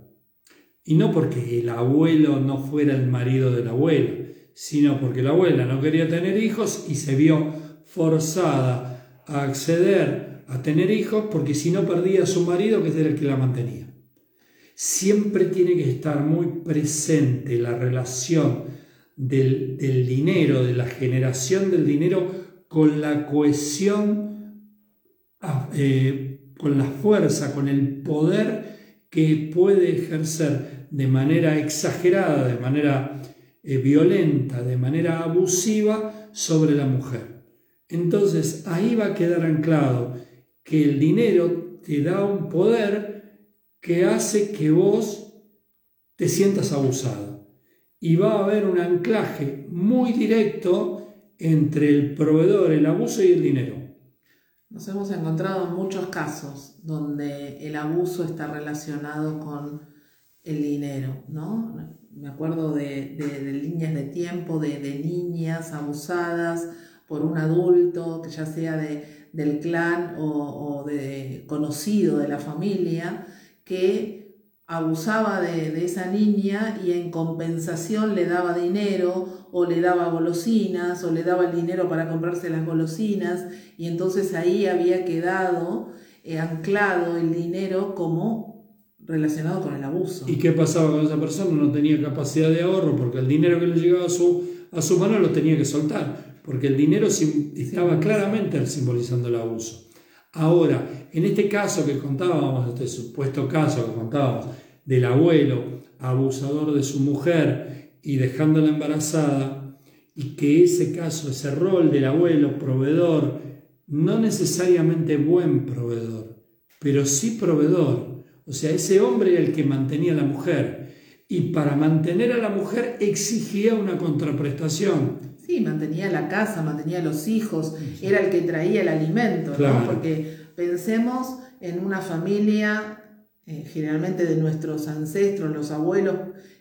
Y no porque el abuelo no fuera el marido del abuelo, sino porque la abuela no quería tener hijos y se vio forzada a acceder a tener hijos porque si no perdía a su marido que era el que la mantenía siempre tiene que estar muy presente la relación del, dinero, de la generación del dinero con la cohesión, ah, eh, con la fuerza, con el poder que puede ejercer de manera exagerada, de manera eh, violenta, de manera abusiva sobre la mujer. Entonces ahí va a quedar anclado que el dinero te da un poder que hace que vos te sientas abusado. Y va a haber un anclaje muy directo entre el proveedor, el abuso y el dinero. Nos hemos encontrado en muchos casos donde el abuso está relacionado con el dinero, ¿no? Me acuerdo de, de, líneas de tiempo, de, de niñas abusadas por un adulto, que ya sea de, del clan o, de conocido de la familia que abusaba de, de, esa niña y en compensación le daba dinero o le daba golosinas o le daba el dinero para comprarse las golosinas y entonces ahí había quedado eh, anclado el dinero como relacionado con el abuso. ¿Y qué pasaba con esa persona? No tenía capacidad de ahorro porque el dinero que le llegaba a su, a su mano lo tenía que soltar, porque el dinero estaba claramente simbolizando el abuso. Ahora, en este caso que contábamos, este supuesto caso que contábamos del abuelo abusador de su mujer y dejándola embarazada, y que ese caso, ese rol del abuelo proveedor, no necesariamente buen proveedor, pero sí proveedor. O sea, ese hombre era el que mantenía a la mujer y para mantener a la mujer exigía una contraprestación. Sí, mantenía la casa, mantenía los hijos, era el que traía el alimento, ¿no? Porque pensemos en una familia, eh, generalmente de nuestros ancestros, los abuelos,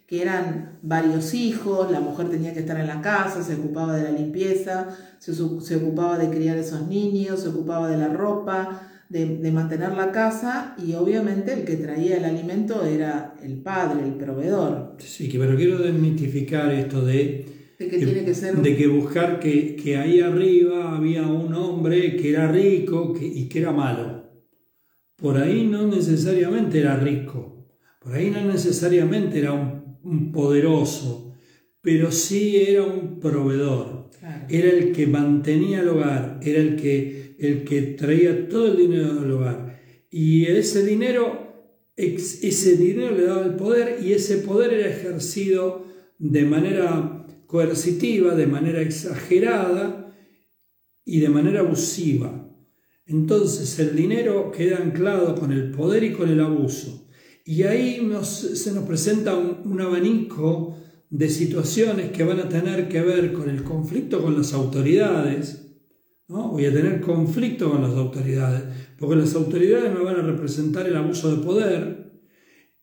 que eran varios hijos, la mujer tenía que estar en la casa, se ocupaba de la limpieza, se, se ocupaba de criar esos niños, se ocupaba de la ropa, de, mantener la casa y obviamente el que traía el alimento era el padre, el proveedor. Sí, pero quiero desmitificar esto de, de que, tiene que, ser... de que buscar que, que, ahí arriba había un hombre que era rico y que era malo. Por ahí no necesariamente era rico, por ahí no necesariamente era un un poderoso, pero sí era un proveedor. Era el que mantenía el hogar, era el que, el que traía todo el dinero del hogar. Y ese dinero, ese dinero le daba el poder y ese poder era ejercido de manera coercitiva, de manera exagerada y de manera abusiva. Entonces el dinero queda anclado con el poder y con el abuso. Y ahí se nos presenta un, abanico de situaciones que van a tener que ver con el conflicto con las autoridades. ¿no? Voy a tener conflicto con las autoridades, porque las autoridades me van a representar el abuso de poder.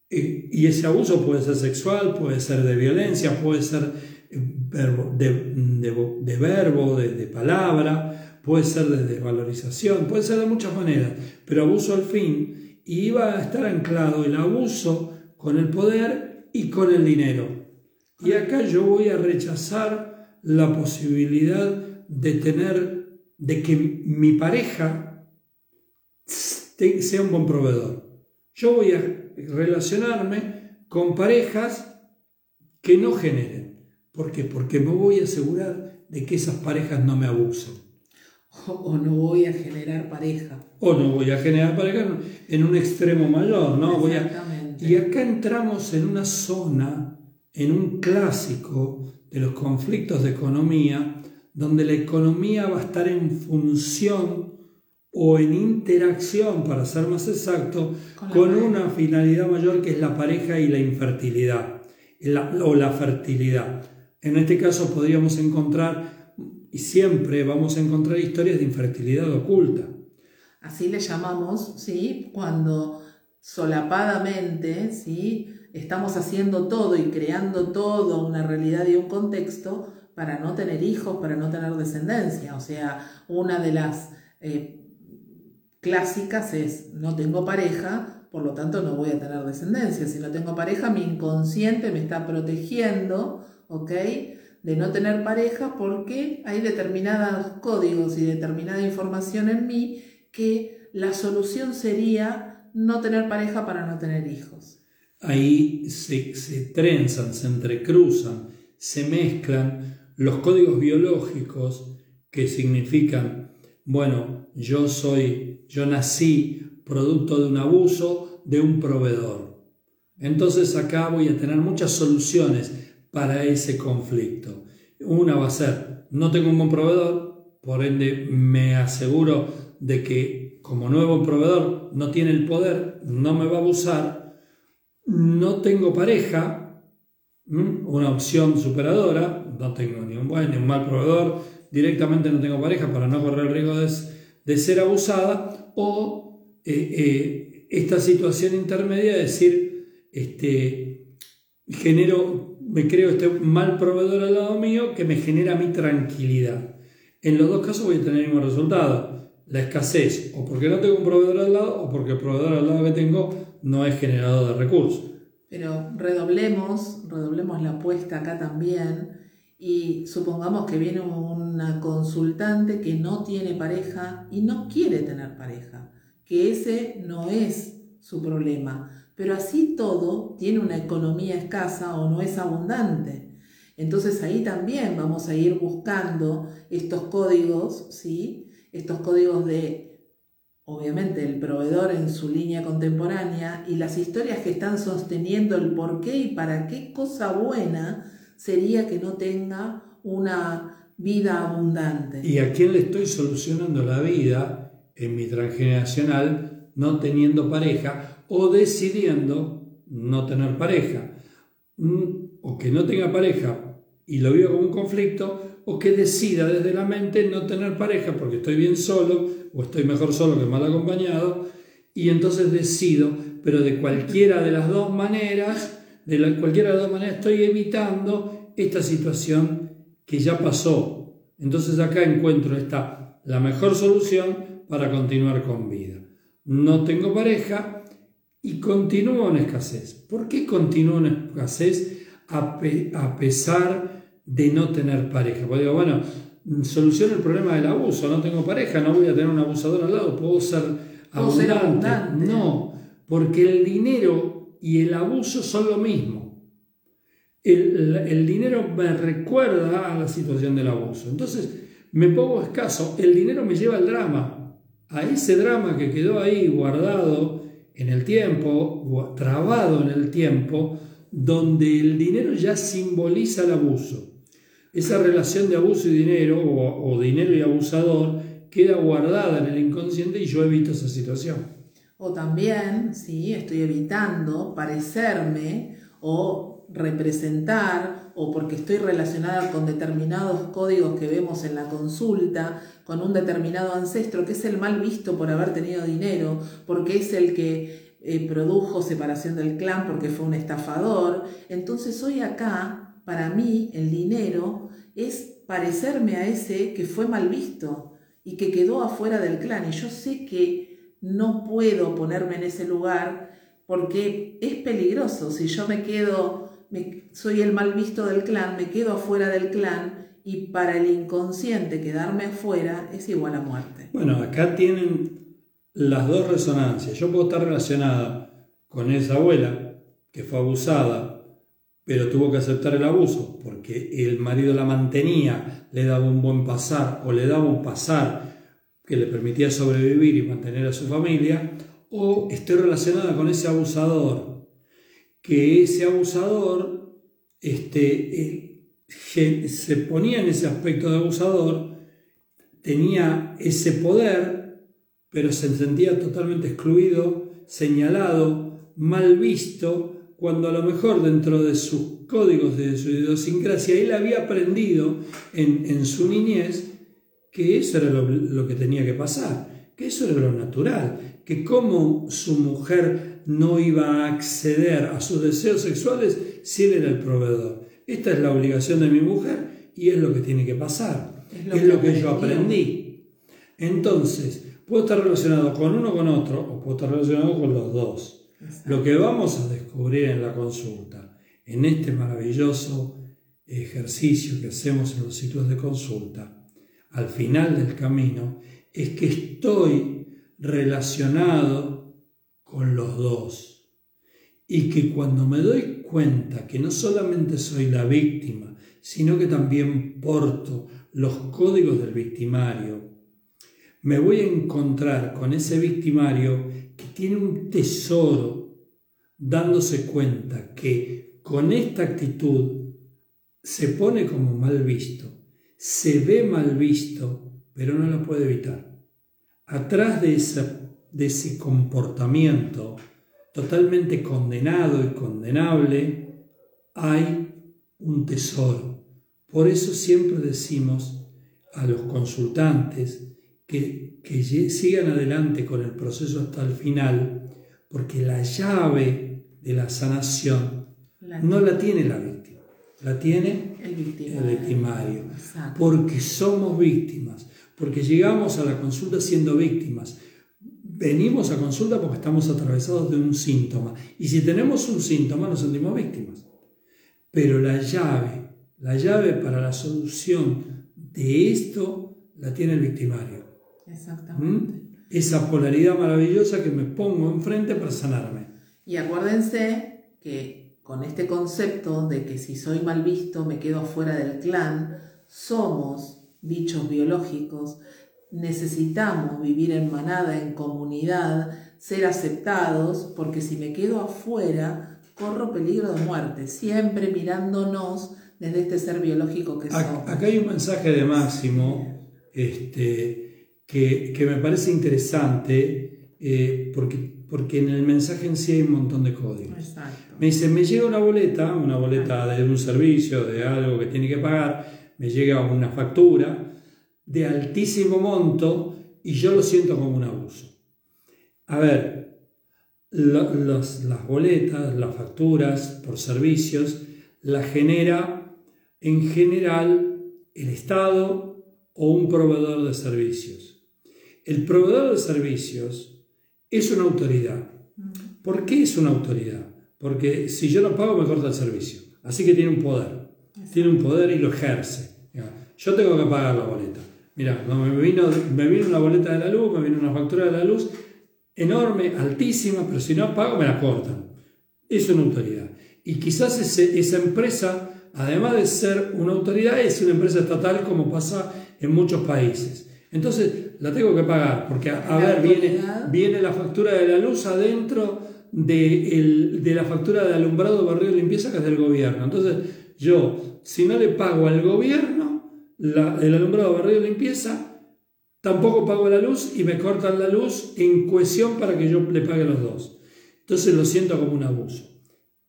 Y ese abuso puede ser sexual, puede ser de violencia, puede ser de, verbo, de, de palabra, puede ser de desvalorización, puede ser de muchas maneras, pero abuso al fin y iba a estar anclado el abuso con el poder y con el dinero. Y acá yo voy a rechazar la posibilidad de tener, de que mi pareja sea un buen proveedor. Yo voy a relacionarme con parejas que no generen. ¿Por qué? Porque me voy a asegurar de que esas parejas no me abusen. O no voy a generar pareja. O no voy a generar pareja en un extremo mayor, ¿no? Voy a... Y acá entramos en una zona, en un clásico de los conflictos de economía, donde la economía va a estar en función o en interacción, para ser más exacto, con, una finalidad mayor que es la pareja y la infertilidad, o la fertilidad. En este caso podríamos encontrar y siempre vamos a encontrar historias de infertilidad oculta. Así le llamamos, ¿sí? Cuando solapadamente, ¿sí? Estamos haciendo todo y creando todo, una realidad y un contexto para no tener hijos, para no tener descendencia. O sea, una de las eh, clásicas es, no tengo pareja, por lo tanto no voy a tener descendencia. Si no tengo pareja, mi inconsciente me está protegiendo, de no tener pareja porque hay determinados códigos y determinada información en mí que la solución sería no tener pareja para no tener hijos. Ahí se, se trenzan, se entrecruzan, se mezclan los códigos biológicos que significan, bueno, yo soy, yo nací producto de un abuso de un proveedor. Entonces acá voy a tener muchas soluciones para ese conflicto. Una va a ser, no tengo un buen proveedor, por ende me aseguro de que como nuevo proveedor no tiene el poder, no me va a abusar, no tengo pareja, una opción superadora, no tengo ni un buen ni un mal proveedor, directamente no tengo pareja para no correr el riesgo de, ser abusada, o eh, eh, esta situación intermedia de decir, este, genero me creo este mal proveedor al lado mío que me genera mi tranquilidad. En los dos casos voy a tener el mismo resultado. la escasez o porque no tengo un proveedor al lado o porque el proveedor al lado que tengo no es generador de recursos. Pero redoblemos, redoblemos la apuesta acá también y supongamos que viene una consultante que no tiene pareja y no quiere tener pareja, que ese no es su problema, pero así todo tiene una economía escasa o no es abundante. Entonces ahí también vamos a ir buscando estos códigos, ¿sí? Estos códigos de, obviamente, el proveedor en su línea contemporánea y las historias que están sosteniendo el por qué y para qué cosa buena sería que no tenga una vida abundante. ¿Y a quién le estoy solucionando la vida en mi transgeneracional no teniendo pareja o decidiendo no tener pareja? Mm, o que no tenga pareja y lo vivo como un conflicto, o que decida desde la mente no tener pareja porque estoy bien solo, o estoy mejor solo que mal acompañado, y entonces decido, pero de cualquiera de las dos maneras, de la, cualquiera de las dos maneras estoy evitando esta situación que ya pasó. Entonces acá encuentro esta, la mejor solución para continuar con vida. No tengo pareja y continúo en escasez. ¿Por qué continúo en escasez? a, pesar de no tener pareja. Porque digo, bueno, soluciona el problema del abuso, no tengo pareja, no voy a tener un abusador al lado, puedo ser abundante. No, porque el dinero y el abuso son lo mismo. El, el, dinero me recuerda a la situación del abuso. Entonces me pongo escaso. El dinero me lleva al drama, a ese drama que quedó ahí guardado en el tiempo, trabado en el tiempo, donde el dinero ya simboliza el abuso. Esa relación de abuso y dinero, o, dinero y abusador, queda guardada en el inconsciente y yo evito esa situación. O también, sí, estoy evitando parecerme o representar o porque estoy relacionada con determinados códigos que vemos en la consulta, con un determinado ancestro que es el mal visto por haber tenido dinero, porque es el que eh, produjo separación del clan porque fue un estafador. Entonces hoy acá, para mí, el dinero es parecerme a ese que fue mal visto y que quedó afuera del clan. Y yo sé que no puedo ponerme en ese lugar porque es peligroso. Si yo me quedo, soy el mal visto del clan, me quedo afuera del clan y para el inconsciente quedarme afuera es igual a muerte. Bueno, acá tienen las dos resonancias. Yo puedo estar relacionada con esa abuela que fue abusada, pero tuvo que aceptar el abuso porque el marido la mantenía, le daba un buen pasar o le daba un pasar que le permitía sobrevivir y mantener a su familia, o estoy relacionada con ese abusador, que ese abusador este, se ponía en ese aspecto de abusador, tenía ese poder pero se sentía totalmente excluido, señalado, mal visto, cuando a lo mejor dentro de sus códigos, de su idiosincrasia, él había aprendido en, su niñez que eso era lo, que tenía que pasar, que eso era lo natural, que como su mujer no iba a acceder a sus deseos sexuales si él era el proveedor. Esta es la obligación de mi mujer y es lo que tiene que pasar, es lo, que yo aprendí. Entonces, Puedo estar relacionado con uno o con otro, o puedo estar relacionado con los dos. Lo que vamos a descubrir en la consulta, en este maravilloso ejercicio que hacemos en los ciclos de consulta, al final del camino, es que estoy relacionado con los dos. Y que cuando me doy cuenta que no solamente soy la víctima, sino que también porto los códigos del victimario, me voy a encontrar con ese victimario que tiene un tesoro dándose cuenta que con esta actitud se pone como mal visto, se ve mal visto, pero no lo puede evitar. Atrás de, de ese comportamiento totalmente condenado y condenable hay un tesoro. Por eso siempre decimos a los consultantes, que, sigan adelante con el proceso hasta el final, porque la llave de la sanación no la tiene la víctima, la tiene el victimario. victimario porque somos víctimas, porque llegamos a la consulta siendo víctimas. Venimos a consulta porque estamos atravesados de un síntoma. Y si tenemos un síntoma, nos sentimos víctimas. Pero la llave, la llave para la solución de esto la tiene el victimario. Exactamente. ¿Mm? Esa polaridad maravillosa que me pongo enfrente para sanarme. Y acuérdense que con este concepto de que si soy mal visto me quedo fuera del clan, somos bichos biológicos, necesitamos vivir en manada, en comunidad, ser aceptados, porque si me quedo afuera, corro peligro de muerte, siempre mirándonos desde este ser biológico que somos. Acá hay un mensaje de Máximo este, que, me parece interesante eh, porque, porque en el mensaje en sí hay un montón de códigos. Exacto. Me dice, me llega una boleta, una boleta de un servicio, de algo que tiene que pagar, me llega una factura de altísimo monto y yo lo siento como un abuso. A ver, las boletas, las facturas por servicios, las genera en general el Estado o un proveedor de servicios. El proveedor de servicios es una autoridad. ¿Por qué es una autoridad? Porque si yo no pago me corta el servicio. Así que tiene un poder. Tiene un poder y lo ejerce. Yo tengo que pagar la boleta. Mira, me vino, me vino una boleta de la luz, me vino una factura de la luz enorme, altísima, pero si no pago me la cortan. Es una autoridad. Y quizás esa empresa, además de ser una autoridad, es una empresa estatal como pasa en muchos países. Entonces la tengo que pagar, porque a, ver, viene, viene, la factura de la luz adentro de, de la factura de alumbrado, barrio de limpieza que es del gobierno. Entonces yo, si no le pago al gobierno, el alumbrado, barrio y limpieza, tampoco pago la luz y me cortan la luz en cohesión para que yo le pague los dos. Entonces lo siento como un abuso.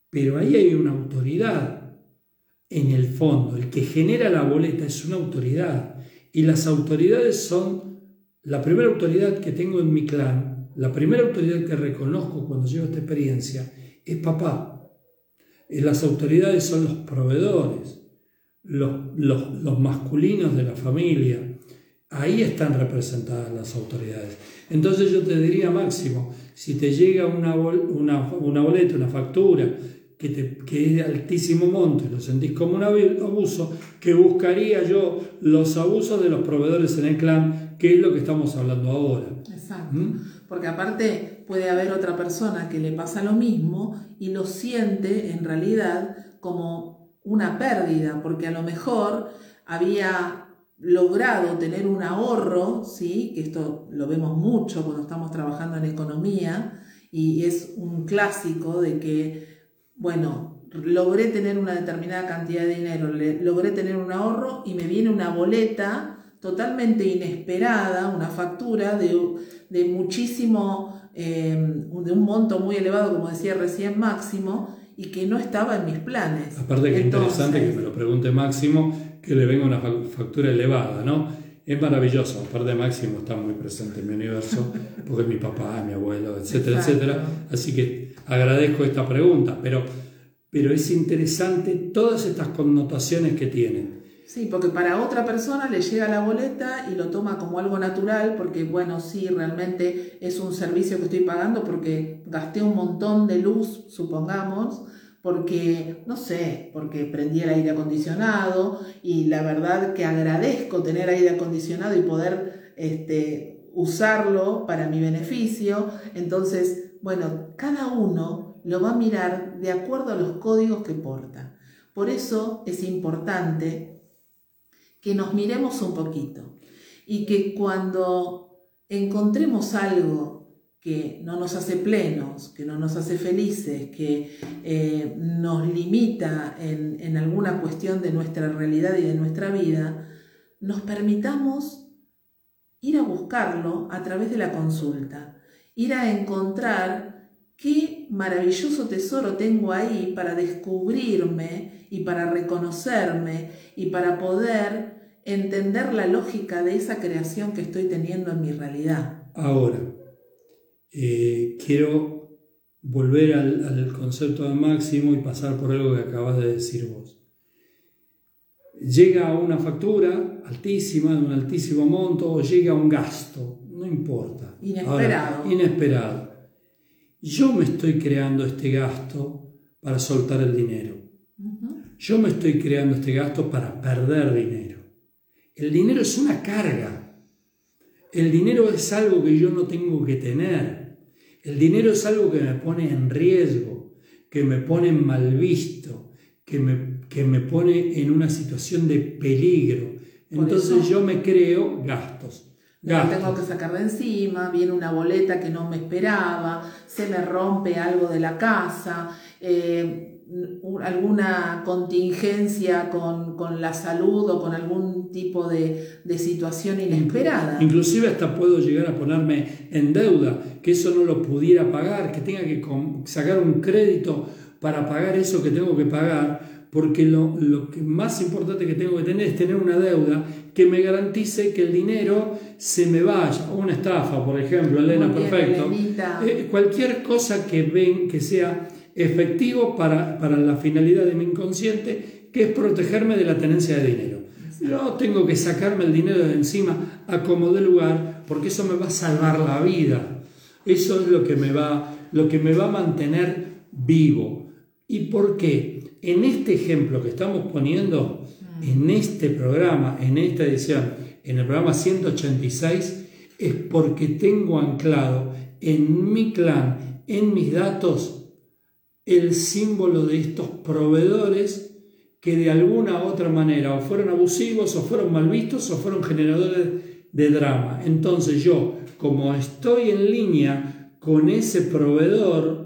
Pero ahí hay una autoridad en el fondo. El que genera la boleta es una autoridad. Y las autoridades son la primera autoridad que tengo en mi clan, la primera autoridad que reconozco cuando llevo esta experiencia es papá. Y las autoridades son los proveedores los, masculinos de la familia. Ahí están representadas las autoridades. Entonces yo te diría, Máximo, si te llega una, una, una boleta, una factura, que, te, que, es de altísimo monto y lo sentís como un abuso, que buscaría yo los abusos de los proveedores en el clan, que es lo que estamos hablando ahora. Exacto. ¿Mm? Porque aparte puede haber otra persona que le pasa lo mismo y lo siente en realidad como una pérdida, porque a lo mejor había logrado tener un ahorro, ¿sí? que esto lo vemos mucho cuando estamos trabajando en economía, y es un clásico de que, bueno, logré tener una determinada cantidad de dinero, logré tener un ahorro y me viene una boleta totalmente inesperada, una factura de, muchísimo, eh, de un monto muy elevado, como decía recién Máximo, y que no estaba en mis planes. Aparte que es interesante que me lo pregunte Máximo, que le venga una factura elevada, ¿no? Es maravilloso, aparte de Máximo está muy presente en mi universo, porque es mi papá, mi abuelo, etcétera, etcétera. Así que agradezco esta pregunta, pero, pero es interesante todas estas connotaciones que tienen. Sí, porque para otra persona le llega la boleta y lo toma como algo natural, porque bueno, sí, realmente es un servicio que estoy pagando porque gasté un montón de luz, supongamos, porque, no sé, porque prendí el aire acondicionado y la verdad que agradezco tener aire acondicionado y poder este, usarlo para mi beneficio. Entonces, bueno, cada uno lo va a mirar de acuerdo a los códigos que porta. Por eso es importante que nos miremos un poquito y que cuando encontremos algo que no nos hace plenos, que no nos hace felices, que eh, nos limita en, en alguna cuestión de nuestra realidad y de nuestra vida, nos permitamos ir a buscarlo a través de la consulta, ir a encontrar qué maravilloso tesoro tengo ahí para descubrirme y para reconocerme y para poder entender la lógica de esa creación que estoy teniendo en mi realidad. Ahora, eh, quiero volver al, concepto de máximo y pasar por algo que acabas de decir vos. llega una factura altísima, de un altísimo monto, o llega un gasto, no importa. Inesperado. inesperado. Yo me estoy creando este gasto para soltar el dinero. Yo me estoy creando este gasto para perder dinero. El dinero es una carga. El dinero es algo que yo no tengo que tener. El dinero es algo que me pone en riesgo, que me pone mal visto, que me, que me pone en una situación de peligro. Entonces yo me creo gastos. Lo tengo que sacar de encima, viene una boleta que no me esperaba, se me rompe algo de la casa, eh, alguna contingencia con, la salud o con algún tipo de, de, situación inesperada. Inclusive hasta puedo llegar a ponerme en deuda, que eso no lo pudiera pagar, que tenga que sacar un crédito para pagar eso que tengo que pagar, porque lo, lo que más importante que tengo que tener es tener una deuda que me garantice que el dinero se me vaya. Una estafa, por ejemplo, Elena, perfecto. Eh, cualquier cosa que ven que sea efectivo para, para la finalidad de mi inconsciente, que es protegerme de la tenencia de dinero. Yo tengo que sacarme el dinero de encima a como de lugar, porque eso me va a salvar la vida. Eso es lo que me va, lo que me va a mantener vivo. ¿Y por qué? En este ejemplo que estamos poniendo, mm. en este programa, en esta edición, en el programa 186, es porque tengo anclado en mi clan, en mis datos, el símbolo de estos proveedores que de alguna u otra manera o fueron abusivos o fueron mal vistos o fueron generadores de drama. Entonces yo, como estoy en línea con ese proveedor,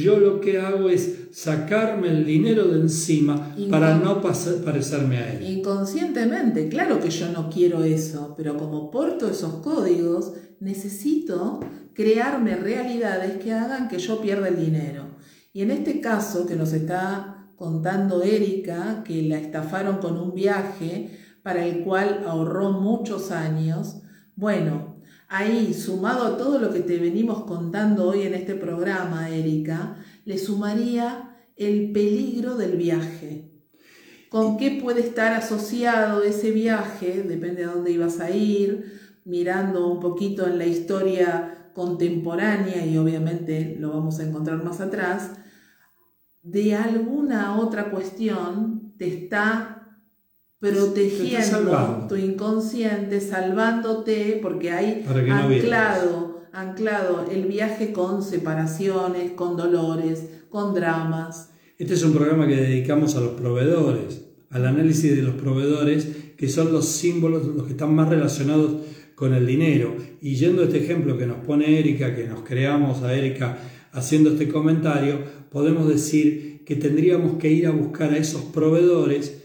yo lo que hago es sacarme el dinero de encima para no parecerme a él. Inconscientemente, claro que yo no quiero eso, pero como porto esos códigos, necesito crearme realidades que hagan que yo pierda el dinero. Y en este caso que nos está contando Erika, que la estafaron con un viaje para el cual ahorró muchos años, bueno, Ahí, sumado a todo lo que te venimos contando hoy en este programa, Erika, le sumaría el peligro del viaje. ¿Con qué puede estar asociado ese viaje? Depende de dónde ibas a ir, mirando un poquito en la historia contemporánea y obviamente lo vamos a encontrar más atrás, de alguna otra cuestión te está protegiendo tu inconsciente, salvándote, porque hay anclado, anclado el viaje con separaciones, con dolores, con dramas. Este es un programa que dedicamos a los proveedores, al análisis de los proveedores, que son los símbolos, los que están más relacionados con el dinero. Y yendo a este ejemplo que nos pone Erika, que nos creamos a Erika haciendo este comentario, podemos decir que tendríamos que ir a buscar a esos proveedores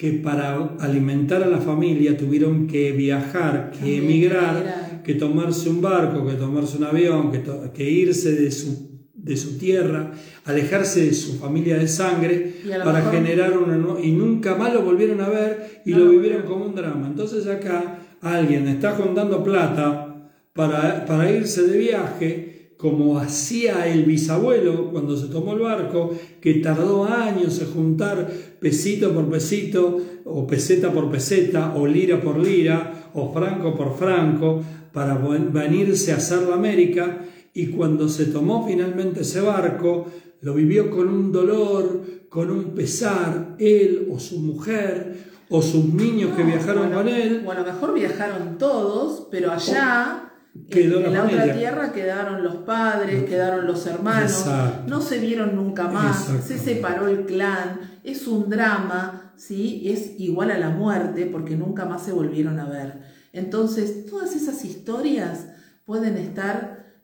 que para alimentar a la familia tuvieron que viajar, que emigrar, que tomarse un barco, que tomarse un avión, que, irse de su, de su, tierra, alejarse de su familia de sangre para generar una... y nunca más lo volvieron a ver y lo vivieron como un drama. Entonces acá alguien está juntando plata para, para irse de viaje como hacía el bisabuelo cuando se tomó el barco, que tardó años en juntar pesito por pesito, o peseta por peseta, o lira por lira, o franco por franco, para venirse a hacer la América, y cuando se tomó finalmente ese barco, lo vivió con un dolor, con un pesar, él o su mujer, o sus niños que viajaron con él. Bueno, mejor viajaron todos, pero allá en, la, otra tierra quedaron los padres, quedaron los hermanos, no se vieron nunca más, se separó el clan, es un drama, ¿sí? es igual a la muerte porque nunca más se volvieron a ver. Entonces, todas esas historias pueden estar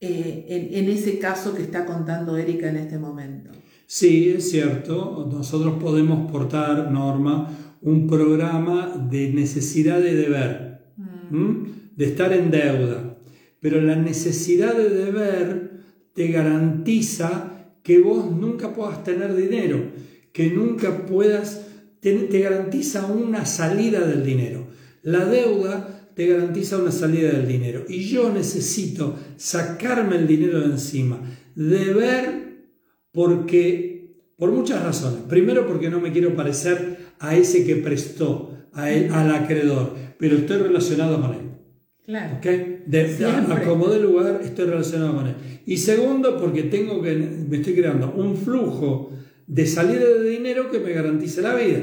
eh, en, en ese caso que está contando Erika en este momento. Sí, es cierto, nosotros podemos portar, Norma, un programa de necesidad de deber. Mm de estar en deuda. Pero la necesidad de deber te garantiza que vos nunca puedas tener dinero, que nunca puedas, te, garantiza una salida del dinero. La deuda te garantiza una salida del dinero. Y yo necesito sacarme el dinero de encima. Deber porque, por muchas razones. Primero porque no me quiero parecer a ese que prestó, a al acreedor, pero estoy relacionado con él. Claro. ¿ok? De, de- acomodé el lugar, estoy relacionado con él. Y segundo, porque tengo que, me estoy creando un flujo de salida de dinero que me garantice la vida.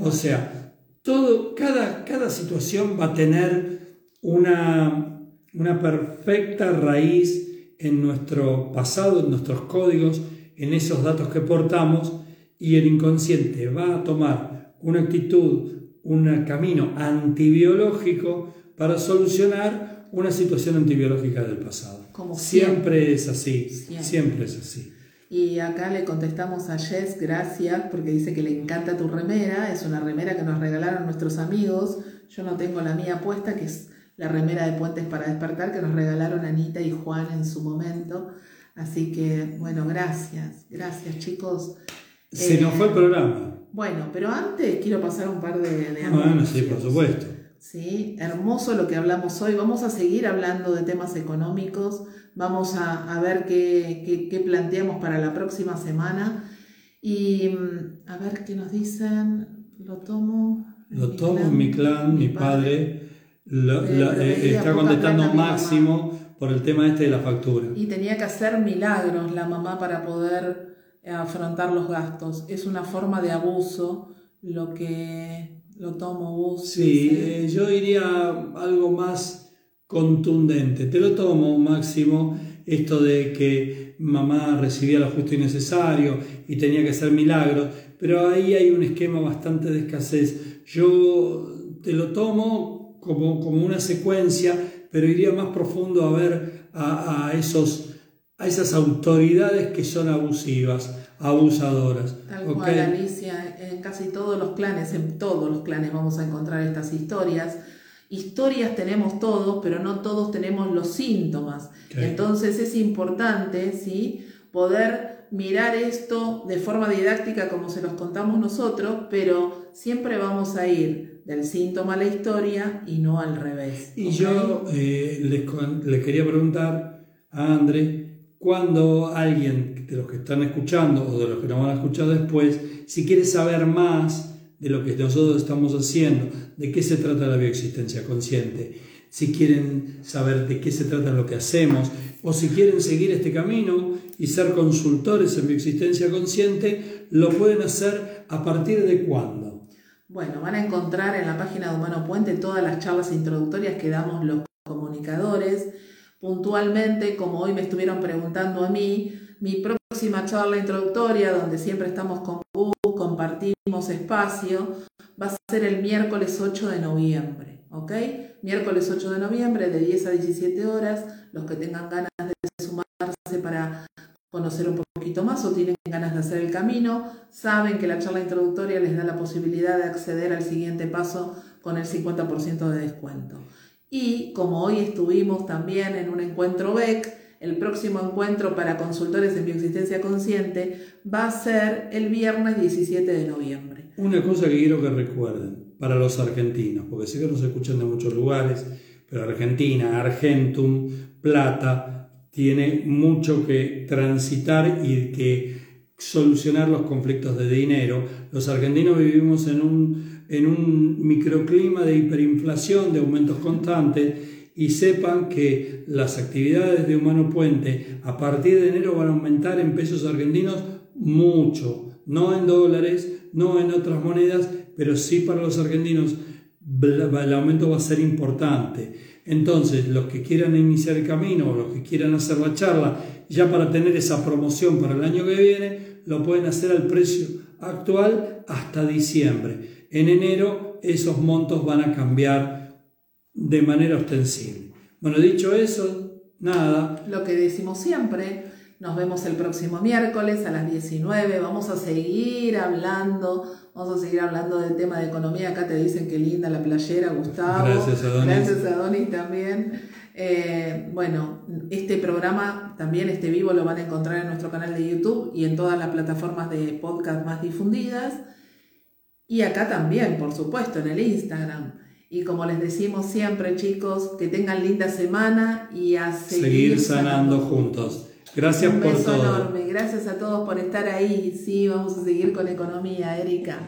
O sea, todo, cada, cada situación va a tener una, una perfecta raíz en nuestro pasado, en nuestros códigos, en esos datos que portamos, y el inconsciente va a tomar una actitud, un camino antibiológico para solucionar una situación antibiológica del pasado. Como siempre, es así, Siempre. siempre es así. Y acá le contestamos a Jess, gracias, porque dice que le encanta tu remera. Es una remera que nos regalaron nuestros amigos. Yo no tengo la mía puesta, que es la remera de Puentes para Despertar, que nos regalaron Anita y Juan en su momento. Así que, bueno, gracias, gracias chicos. Se Eh, nos fue el programa. Bueno, pero antes quiero pasar un par de, de Bueno, anuncios. sí, por supuesto. Sí, hermoso lo que hablamos hoy. Vamos a seguir hablando de temas económicos. Vamos a, a ver qué, qué- qué planteamos para la próxima semana. Y mm, a ver qué nos dicen. Lo tomo. Lo mi tomo clan, mi clan, mi padre lo- Eh, pero eh, está contestando máximo por el tema este de la factura. Y tenía que hacer milagros la mamá para poder eh, afrontar los gastos. Es una forma de abuso lo que lo tomo bus. Sí, eh, yo diría algo más contundente. Te lo tomo, Máximo, esto de que mamá recibía lo justo y necesario y tenía que hacer milagros, pero ahí hay un esquema bastante de escasez. Yo te lo tomo como, como una secuencia, pero iría más profundo a ver a, a esos, a esas autoridades que son abusivas, abusadoras. Tal ¿ok? cual, Alicia, en casi todos los clanes, en todos los clanes vamos a encontrar estas historias. Historias tenemos todos, pero no todos tenemos los síntomas. Entonces es importante, ¿sí? Poder mirar esto de forma didáctica como se los contamos nosotros, pero siempre vamos a ir del síntoma a la historia y no al revés. Y yo eh, les, les quería preguntar a André, cuando alguien de los que están escuchando o de los que nos van a escuchar después, si quiere saber más de lo que nosotros estamos haciendo, de qué se trata la bioexistencia consciente, si quieren saber de qué se trata lo que hacemos, o si quieren seguir este camino y ser consultores en bioexistencia consciente, lo pueden hacer a partir de cuándo. Bueno, van a encontrar en la página de Humano Puente todas las charlas introductorias que damos los comunicadores. Puntualmente, como hoy me estuvieron preguntando a mí, mi próxima charla introductoria, donde siempre estamos con Gus, compartimos espacio, va a ser el miércoles 8 de noviembre, ¿ok? Miércoles 8 de noviembre, de 10 a 17 horas, los que tengan ganas de sumarse para conocer un poquito más o tienen ganas de hacer el camino, saben que la charla introductoria les da la posibilidad de acceder al siguiente paso con el 50% de descuento. Y como hoy estuvimos también en un encuentro BEC, el próximo encuentro para consultores en bioexistencia consciente va a ser el viernes 17 de noviembre. Una cosa que quiero que recuerden para los argentinos, porque sé que nos escuchan de muchos lugares, pero Argentina, Argentum, Plata, tiene mucho que transitar y que solucionar los conflictos de dinero. Los argentinos vivimos en un, en un microclima de hiperinflación, de aumentos constantes, y sepan que las actividades de Humano Puente a partir de enero van a aumentar en pesos argentinos mucho, no en dólares, no en otras monedas, pero sí para los argentinos el aumento va a ser importante. Entonces, los que quieran iniciar el camino o los que quieran hacer la charla, ya para tener esa promoción para el año que viene, lo pueden hacer al precio actual hasta diciembre. En enero esos montos van a cambiar de manera ostensible. Bueno, dicho eso, nada, Lo que decimos siempre, nos vemos el próximo miércoles a las 19, vamos a seguir hablando, vamos a seguir hablando del tema de economía, acá te dicen que linda la playera, Gustavo. Gracias, Adonis. Gracias, Adonis también. Eh, bueno, este programa, también este vivo, lo van a encontrar en nuestro canal de YouTube y en todas las plataformas de podcast más difundidas. Y acá también, por supuesto, en el Instagram. Y como les decimos siempre, chicos, que tengan linda semana y a seguir, seguir sanando juntos. Gracias Un por beso todo. enorme. Gracias a todos por estar ahí. Sí, vamos a seguir con economía, Erika.